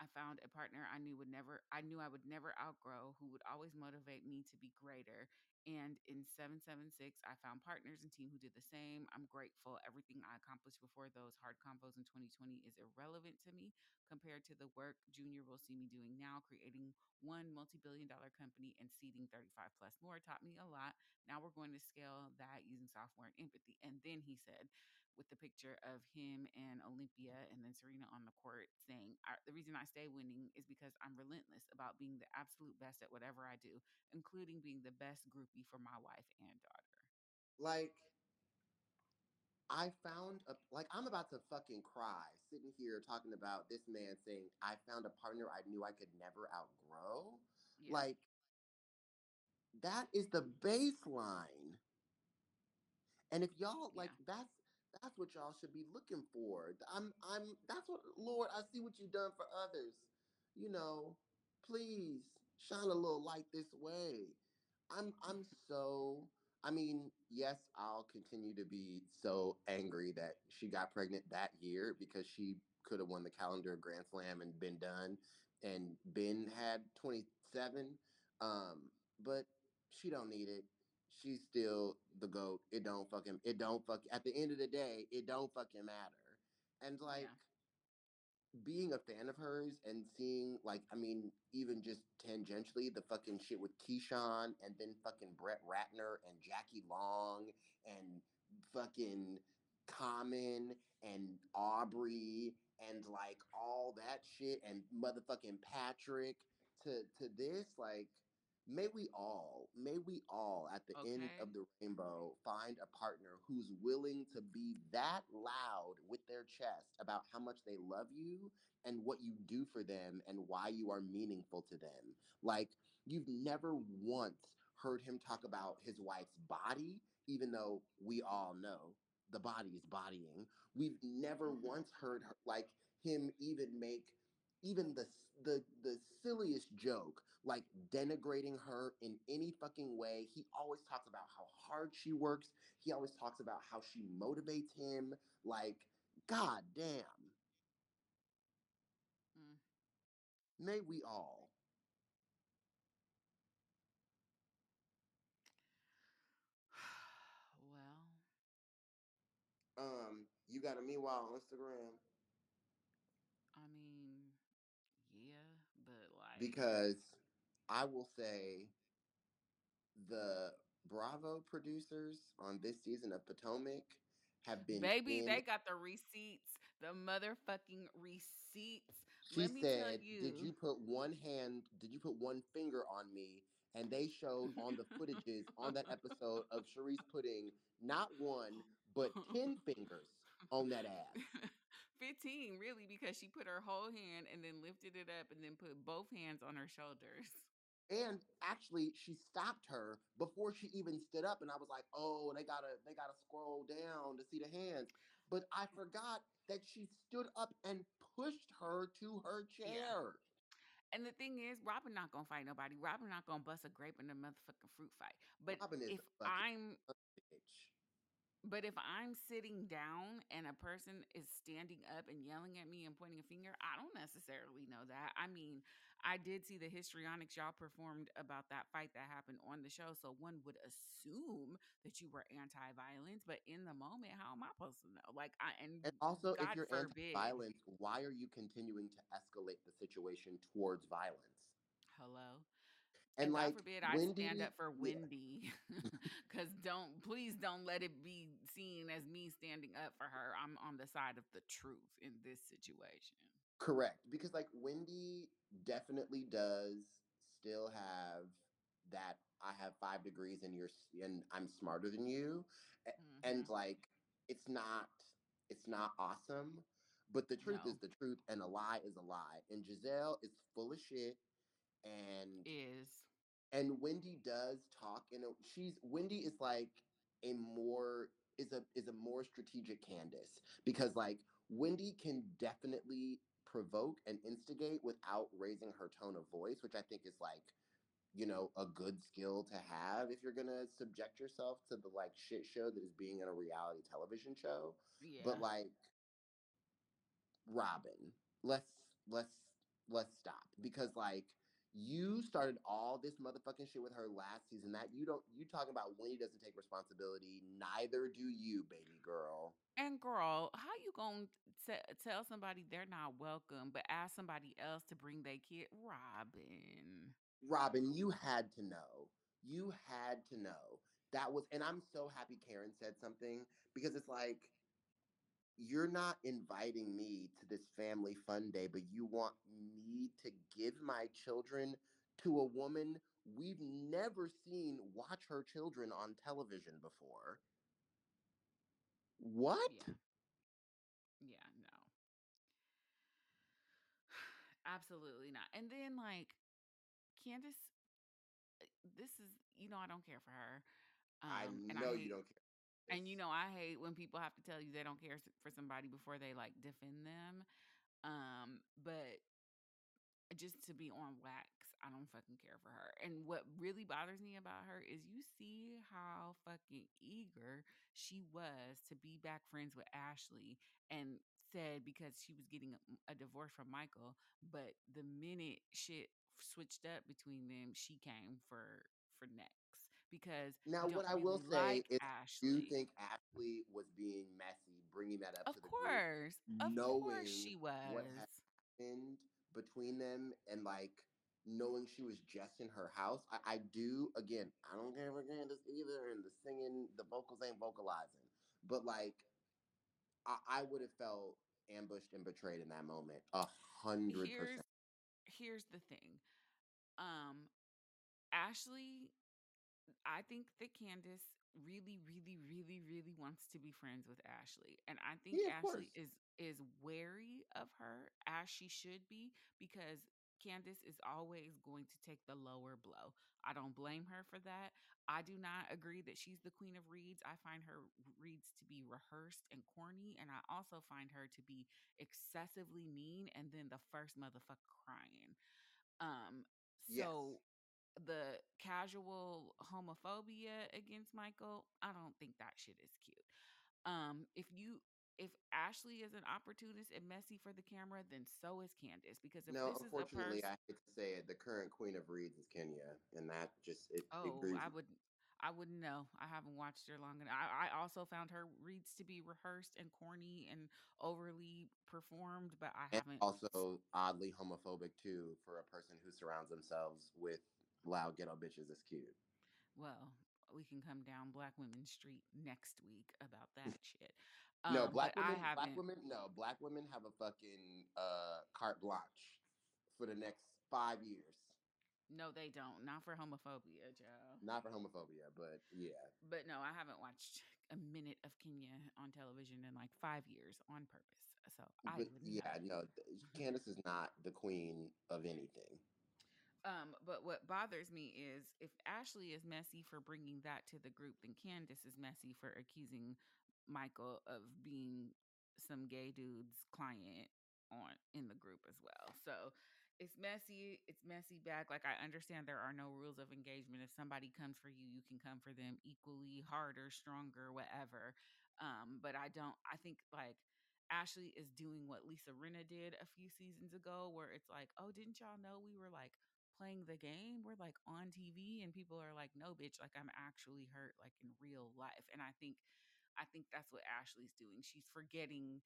I found a partner I knew would never I knew I would never outgrow who would always motivate me to be greater. And in 776, I found partners and team who did the same. I'm grateful. Everything I accomplished before those hard combos in 2020 is irrelevant to me compared to the work Junior will see me doing now, creating one multi-billion dollar company and seeding 35 plus more taught me a lot. Now we're going to scale that using software and empathy. And then he said, with the picture of him and Olympia and then Serena on the court saying, The reason I stay winning is because I'm relentless about being the absolute best at whatever I do, including being the best groupie for my wife and daughter. Like I found a like I'm about to fucking cry sitting here talking about this man saying I found a partner I knew I could never outgrow. Yeah. Like that is the baseline. And if y'all like Yeah. that's that's what y'all should be looking for. I'm I'm that's what Lord, I see what you've done for others. You know, please shine a little light this way. I'm I'm so I mean, yes, I'll continue to be so angry that she got pregnant that year because she could have won the calendar Grand Slam and been done, and Ben had 27. Um, but she don't need it. She's still the goat. It don't fucking. It don't fuck. At the end of the day, it don't fucking matter. And like, Yeah. being a fan of hers and seeing like I mean even just tangentially the fucking shit with Keyshawn and then fucking Brett Ratner and Jackie Long and fucking Common and Aubrey and like all that shit and motherfucking Patrick to to this like may we all may we all at the end of the rainbow find a partner who's willing to be that loud with their chest about how much they love you and what you do for them and why you are meaningful to them. Like you've never once heard him talk about his wife's body even though we all know the body is bodying. We've never Mhm. once heard her, like him even make even the the the silliest joke like denigrating her in any fucking way. He always talks about how hard she works. He always talks about how she motivates him. Like, god damn. Mm. May we all. [sighs] well, Um, you got a meanwhile on Instagram I mean, yeah, but like, because I will say the Bravo producers on this season of Potomac have been baby, in they got the receipts, the motherfucking receipts. She Let me tell said, "Did you you. put one hand? Did you put one finger on me?" And they showed on the footages on that episode of Charrisse putting not one but ten [laughs] fingers on that ass. 15 really because she put her whole hand and then lifted it up and then put both hands on her shoulders And actually, she stopped her before she even stood up, and I was like, "Oh, they gotta, they gotta scroll down to see the hands." But I forgot that she stood up and pushed her to her yeah chair. and the thing is robyn not gonna fight nobody robyn not gonna bust a grape in a motherfucking fruit fight but Robyn is if i'm bitch. But if i'm sitting down and a person is standing up and yelling at me and pointing a finger i don't necessarily know that. I mean i did see the histrionics y'all performed about that fight that happened on the show so one would assume that you were anti-violence but in the moment how am i supposed to know? Like i and And also, if you're anti-violence, why are you continuing to escalate the situation towards violence? hello And like forbid I stand Wendy, up for Wendy. [laughs] [laughs] Cause don't please don't let it be seen as me standing up for her. I'm on the side of the truth in this situation. correct. Because like Wendy definitely does still have that I have five degrees and you're and I'm smarter than you, A- and mm-hmm. like it's not it's not awesome. But the truth is the truth, and a lie is a lie. And Gizelle is full of shit, and is and Wendy does talk and she's Wendy is like a more is a is a more strategic Candiace because like Wendy can definitely provoke and instigate without raising her tone of voice, which I think is like you know a good skill to have if you're gonna subject yourself to the like shit show that is being in a reality television show. But like Robyn, let's let's let's stop because like you started all this motherfucking shit with her last season. That you don't you talking about Winnie doesn't take responsibility. Neither do you, baby girl. And girl, how you gonna t- tell somebody they're not welcome, but ask somebody else to bring their kid? Robyn. Robyn, you had to know. You had to know. That was and I'm so happy Karen said something because it's like you're not inviting me to this family fun day, but you want me to give my children to a woman we've never seen watch her children on television before. What? Yeah. Yeah. No. [sighs] Absolutely not. And then like Candiace, uh, this is you know I don't care for her. I Um, I know you hate don't care. And you know, I hate when people have to tell you they don't care for somebody before they like defend them. Um, but just to be on wax, I don't fucking care for her. And what really bothers me about her is you see how fucking eager she was to be back friends with Ashley and said because she was getting a, a divorce from Michael, but the minute shit switched up between them, she came for for next because Now, what I will really say like is, you Ashley. think Ashley was being messy, bringing that up Of to the group, course. Of course knowing she was. had happened between them, and like knowing she was just in her house. I, I do again. I don't care for Candiace either, and the singing, the vocals ain't vocalizing, but like I, I would have felt ambushed and betrayed in that moment, a hundred percent. here's the thing. Um Ashley I think that Candiace really, really, really, really wants to be friends with Ashley. And I think Yeah, of course. Ashley is is wary of her as she should be because Candiace is always going to take the lower blow. I don't blame her for that. I do not agree that she's the queen of reads. I find her reads to be rehearsed and corny. And I also find her to be excessively mean and then the first motherfucker crying. Um, Yes. The casual homophobia against Michael, I don't think that shit is cute. Um, if you if Ashley is an opportunist and messy for the camera, then so is Candiace. Because if No, this is a unfortunately, person, I hate to say it, the current queen of reads is Kenya, and that just it, it oh, grieves I would I wouldn't know. I haven't watched her long enough. I, I also found her reads to be rehearsed and corny and overly performed, but I And haven't also oddly homophobic too for a person who surrounds themselves with loud ghetto bitches is cute. well, we can come down Black Women Street next week about [laughs] that shit. No, Um, black but I women, black women, no, black women have a fucking uh carte blanche for the next five years. No, they don't. Not for homophobia, Joe. Not for homophobia, but yeah. But no, I haven't watched a minute of Kenya on television in like five years on purpose. So I But yeah, know. no, [laughs] Candiace is not the queen of anything. Um, but what bothers me is if Ashley is messy for bringing that to the group, then Candiace is messy for accusing Michael of being some gay dude's client on in the group as well. So it's messy. It's messy back. Like I understand there are no rules of engagement. If somebody comes for you, you can come for them equally, harder, stronger, whatever. Um, but I don't. I think like Ashley is doing what Lisa Rinna did a few seasons ago, where it's like, oh, didn't y'all know we were like playing the game? We're like on TV, and people are like, no, bitch, like I'm actually hurt, like in real life. And I think, I think that's what Ashley's doing. She's forgetting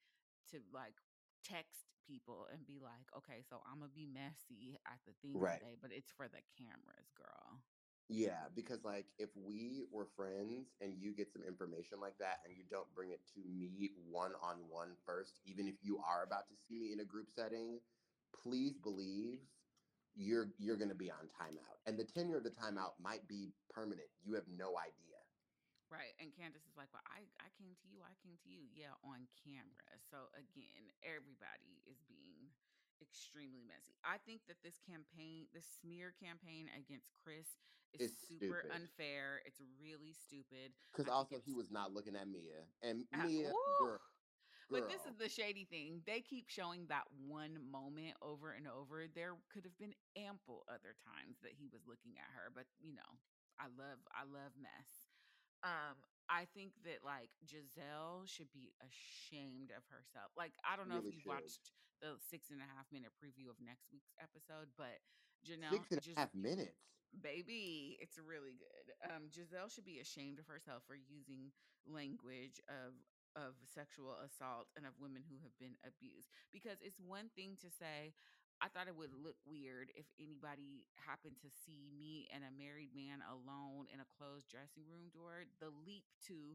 to like text people and be like, okay, so I'm gonna be messy at the thing Right. today, but it's for the cameras, girl. Yeah, because like if we were friends and you get some information like that and you don't bring it to me one on one first, even if you are about to see me in a group setting, please believe you're you're going to be on timeout. And the tenure of the timeout might be permanent. You have no idea. Right. And Candiace is like, Well, I, I came to you, I came to you. Yeah, on camera. So again, everybody is being extremely messy. I think that this campaign, this smear campaign against Chris is It's super stupid. unfair. It's really stupid. Because also he was not looking at Mia. And uh, Mia, woo. girl, But this is the shady thing. They keep showing that one moment over and over. There could have been ample other times that he was looking at her, but you know, I love I love mess. Um I think that like Gizelle should be ashamed of herself. Like I don't know if you've should. watched the six and a half minute preview of next week's episode, but Janelle Six and a half minutes. baby it's really good um gizelle should be ashamed of herself for using language of of sexual assault and of women who have been abused because it's one thing to say i thought it would mm-hmm. look weird if anybody happened to see me and a married man alone in a closed dressing room door the leap to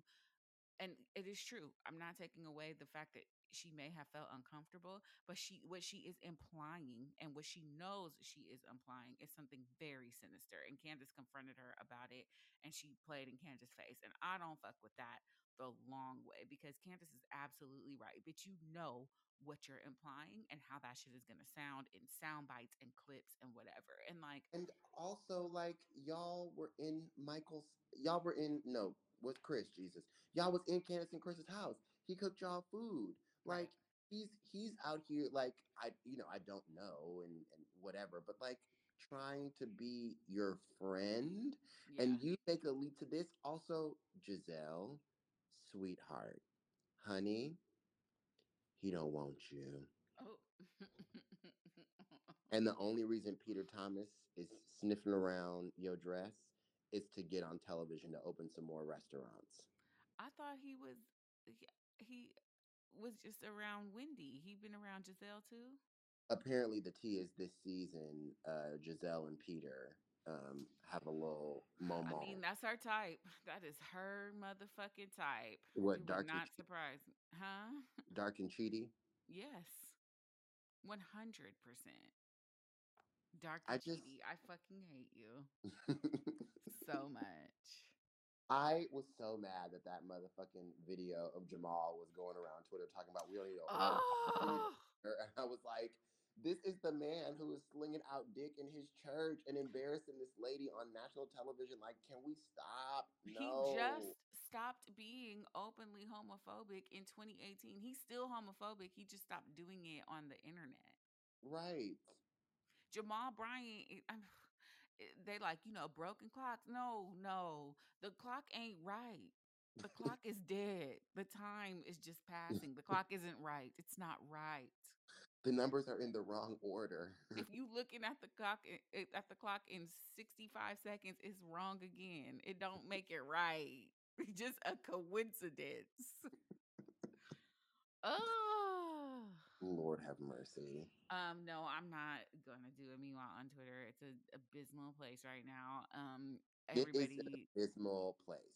and it is true. I'm not taking away the fact that she may have felt uncomfortable, but she what she is implying and what she knows she is implying is something very sinister. And Candiace confronted her about it and she played in Candiace's face. And I don't fuck with that the long way because Candiace is absolutely right. But you know what you're implying and how that shit is gonna sound in sound bites and clips and whatever. And like And also, like, y'all were in Michael's, y'all were in, no, with Chris, Jesus. Y'all was in Candiace and Chris's house. He cooked y'all food. Like, Right. he's he's out here, like, I, you know, I don't know and, and whatever, but like, trying to be your friend Yeah. and you take a leap to this. Also, Gizelle, sweetheart, honey, he don't want you. Oh. And the [laughs] only reason Peter Thomas is sniffing around your dress is to get on television to open some more restaurants. I thought he was he, he was just around Wendy. He been around Gizelle too. Apparently, the tea is this season. Uh, Gizelle and Peter um, have a little moment. I mean, that's her type. [laughs] That is her motherfucking type. What, would dark not che- surprise. Huh? [laughs] dark and cheaty. Yes. 100%. Dark I just- cheaty. I fucking hate you [laughs] so much. I was so mad that that motherfucking video of Jamal was going around Twitter talking about we don't need a Oh, and I was like, this is the man who is slinging out dick in his church and embarrassing this lady on national television. Like, can we stop? No. he just stopped being openly homophobic in 2018. He's still homophobic. He just stopped doing it on the internet. right. Jamal Bryant, I'm- [sighs] eh, they like, you know, broken clocks. No, no, the clock ain't right. The clock [laughs] is dead. The time is just [laughs] passing. The clock isn't right. It's not right. The numbers are in the wrong order. If you looking at the clock i- i- at the clock in 65 seconds, it's wrong again. It don't [laughs] make it right. [laughs] Just a coincidence. oh. Lord have mercy. Um, no, I'm not gonna do a meanwhile on Twitter. It's a abysmal place right now. Um, everybody, an abysmal place.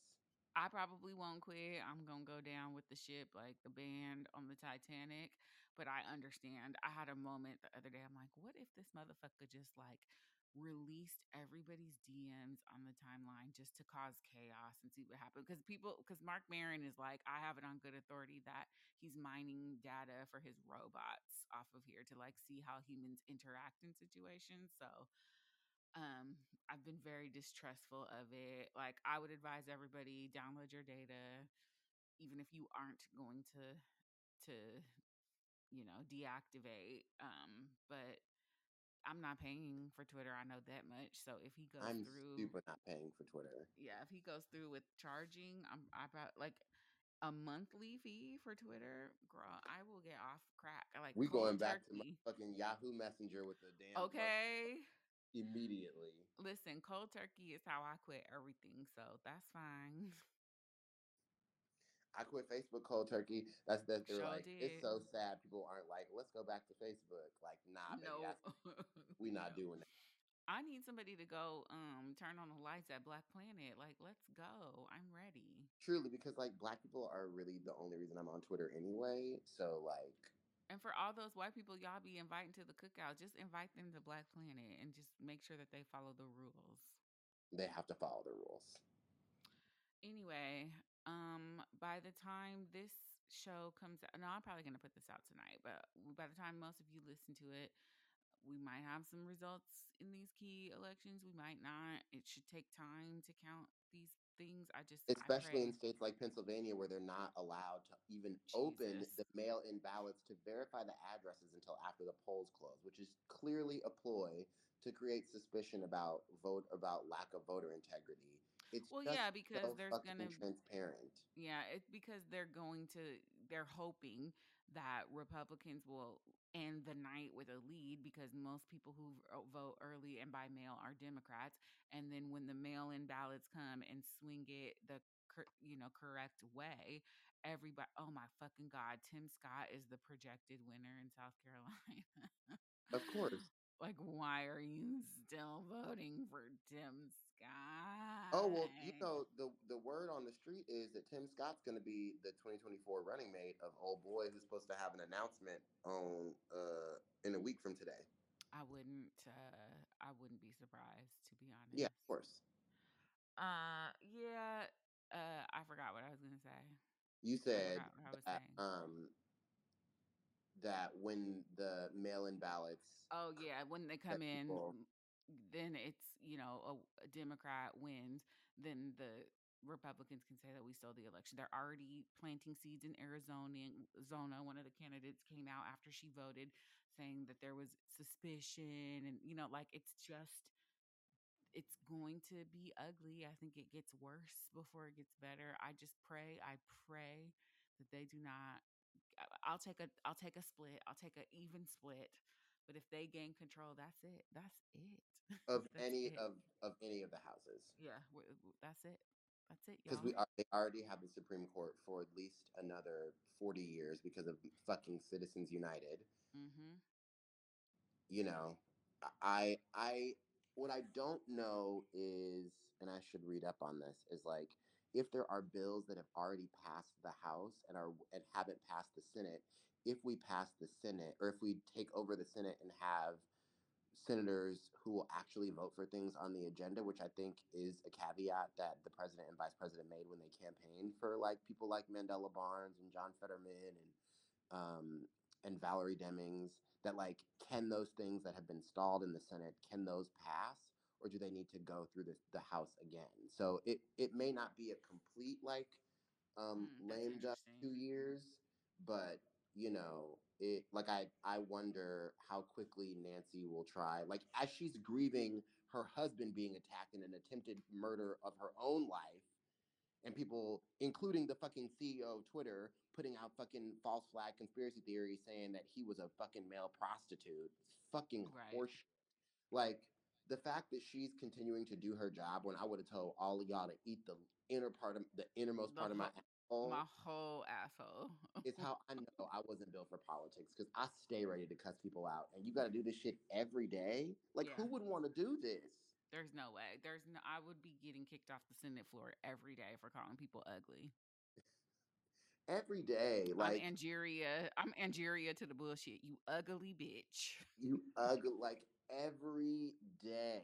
I probably won't quit. I'm gonna go down with the ship like the band on the Titanic. But I understand. I had a moment the other day. I'm like, what if this motherfucker just like released everybody's DMs on the timeline just to cause chaos and see what happened? Because people, because Marc Maron is like, I have it on good authority that he's mining data for his robots off of here to like see how humans interact in situations. So um I've been very distrustful of it. Like I would advise everybody download your data even if you aren't going to to you know deactivate um but I'm not paying for Twitter. I know that much. So if he goes I'm through super not paying for Twitter. yeah, if he goes through with charging, I'm I about like a monthly fee for Twitter, girl, I will get off crack. Like We going back to turkey. my fucking Yahoo Messenger with the damn Okay. immediately. Listen, cold turkey is how I quit everything, so that's fine. [laughs] I quit Facebook cold turkey. That's that they're Sure like, it's so sad. People aren't like, let's go back to Facebook. Like, nah, baby, no, [laughs] we not No. doing that. I need somebody to go um turn on the lights at Black Planet. Like, let's go. I'm ready. Truly, because like black people are really the only reason I'm on Twitter anyway. So like, And for all those white people y'all be inviting to the cookout, just invite them to Black Planet and just make sure that they follow the rules. they have to follow the rules. Anyway, um, by the time this show comes out, no, I'm probably gonna put this out tonight, but by the time most of you listen to it, we might have some results in these key elections. We might not. It should take time to count these things. I just, I Especially in states like Pennsylvania where they're not allowed to even open the mail-in ballots to verify the addresses until after the polls close, which is clearly a ploy to create suspicion about vote about lack of voter integrity. It's Well, yeah, because so there's gonna be transparent. Yeah, it's because they're going to they're hoping that Republicans will end the night with a lead because most people who oh, vote early and by mail are Democrats and then when the mail-in ballots come and swing it the you know correct way everybody oh my fucking god Tim Scott is the projected winner in South Carolina Of course. [laughs] like why are you still voting for Tim Oh well, you know the the word on the street is that Tim Scott's going to be the 2024 running mate of old boy who's supposed to have an announcement on uh in a week from today. I wouldn't uh I wouldn't be surprised to be honest. Yeah, of course. Uh yeah, uh I forgot what I was going to say. You said forgot what I was that um that when the mail-in ballots Oh yeah, when they come in people- then it's, you know, a, a Democrat wins, then the Republicans can say that we stole the election. They're already planting seeds in Arizona. Zona, one of the candidates came out after she voted saying that there was suspicion and you know like it's just it's going to be ugly. I think it gets worse before it gets better. I just pray, I pray that they do not I'll take a I'll take a split. I'll take an even split. But if they gain control, that's it. That's it. of [laughs] that's any it. of of any of the houses yeah, w- w- that's it. That's it, because we are they already have the Supreme Court for at least another forty years because of fucking Citizens United. mm-hmm. You know, I I what I don't know is, and I should read up on this, is like if there are bills that have already passed the House and are and haven't passed the Senate. If we pass the Senate, or if we take over the Senate and have senators who will actually vote for things on the agenda, which I think is a caveat that the president and vice president made when they campaigned for like people like Mandela Barnes and John Fetterman and um, and Valerie Demings. That like, can those things that have been stalled in the Senate can those pass, or do they need to go through the, the House again? So it it may not be a complete like um, Mm, lame duck two years, but you know it like i i wonder how quickly nancy will try like as she's grieving her husband being attacked in an attempted murder of her own life and people including the fucking ceo of twitter putting out fucking false flag conspiracy theories saying that he was a fucking male prostitute it's fucking Right. horseshit like the fact that she's continuing to do her job when i would have told all of y'all to eat the inner part of the innermost The part of my whole- asshole My whole asshole. [laughs] is how I know I wasn't built for politics because I stay ready to cuss people out, and you got to do this shit every day. Like, Yeah. who would want to do this? There's no way. There's no. I would be getting kicked off the Senate floor every day for calling people ugly. [laughs] Every day, like I'm Angeria. I'm Angeria to the bullshit. You ugly bitch. you ugly, like every day,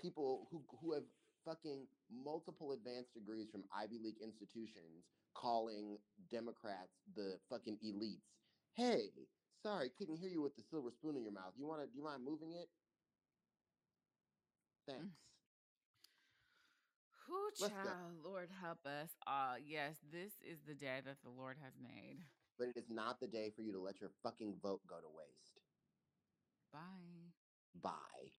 people who who have fucking multiple advanced degrees from Ivy League institutions calling Democrats the fucking elites. Hey, sorry, couldn't hear you with the silver spoon in your mouth. You want to? Do you mind moving it? Thanks. Who child, Lord help us. Uh yes, this is the day that the Lord has made. But it is not the day for you to let your fucking vote go to waste. Bye. Bye.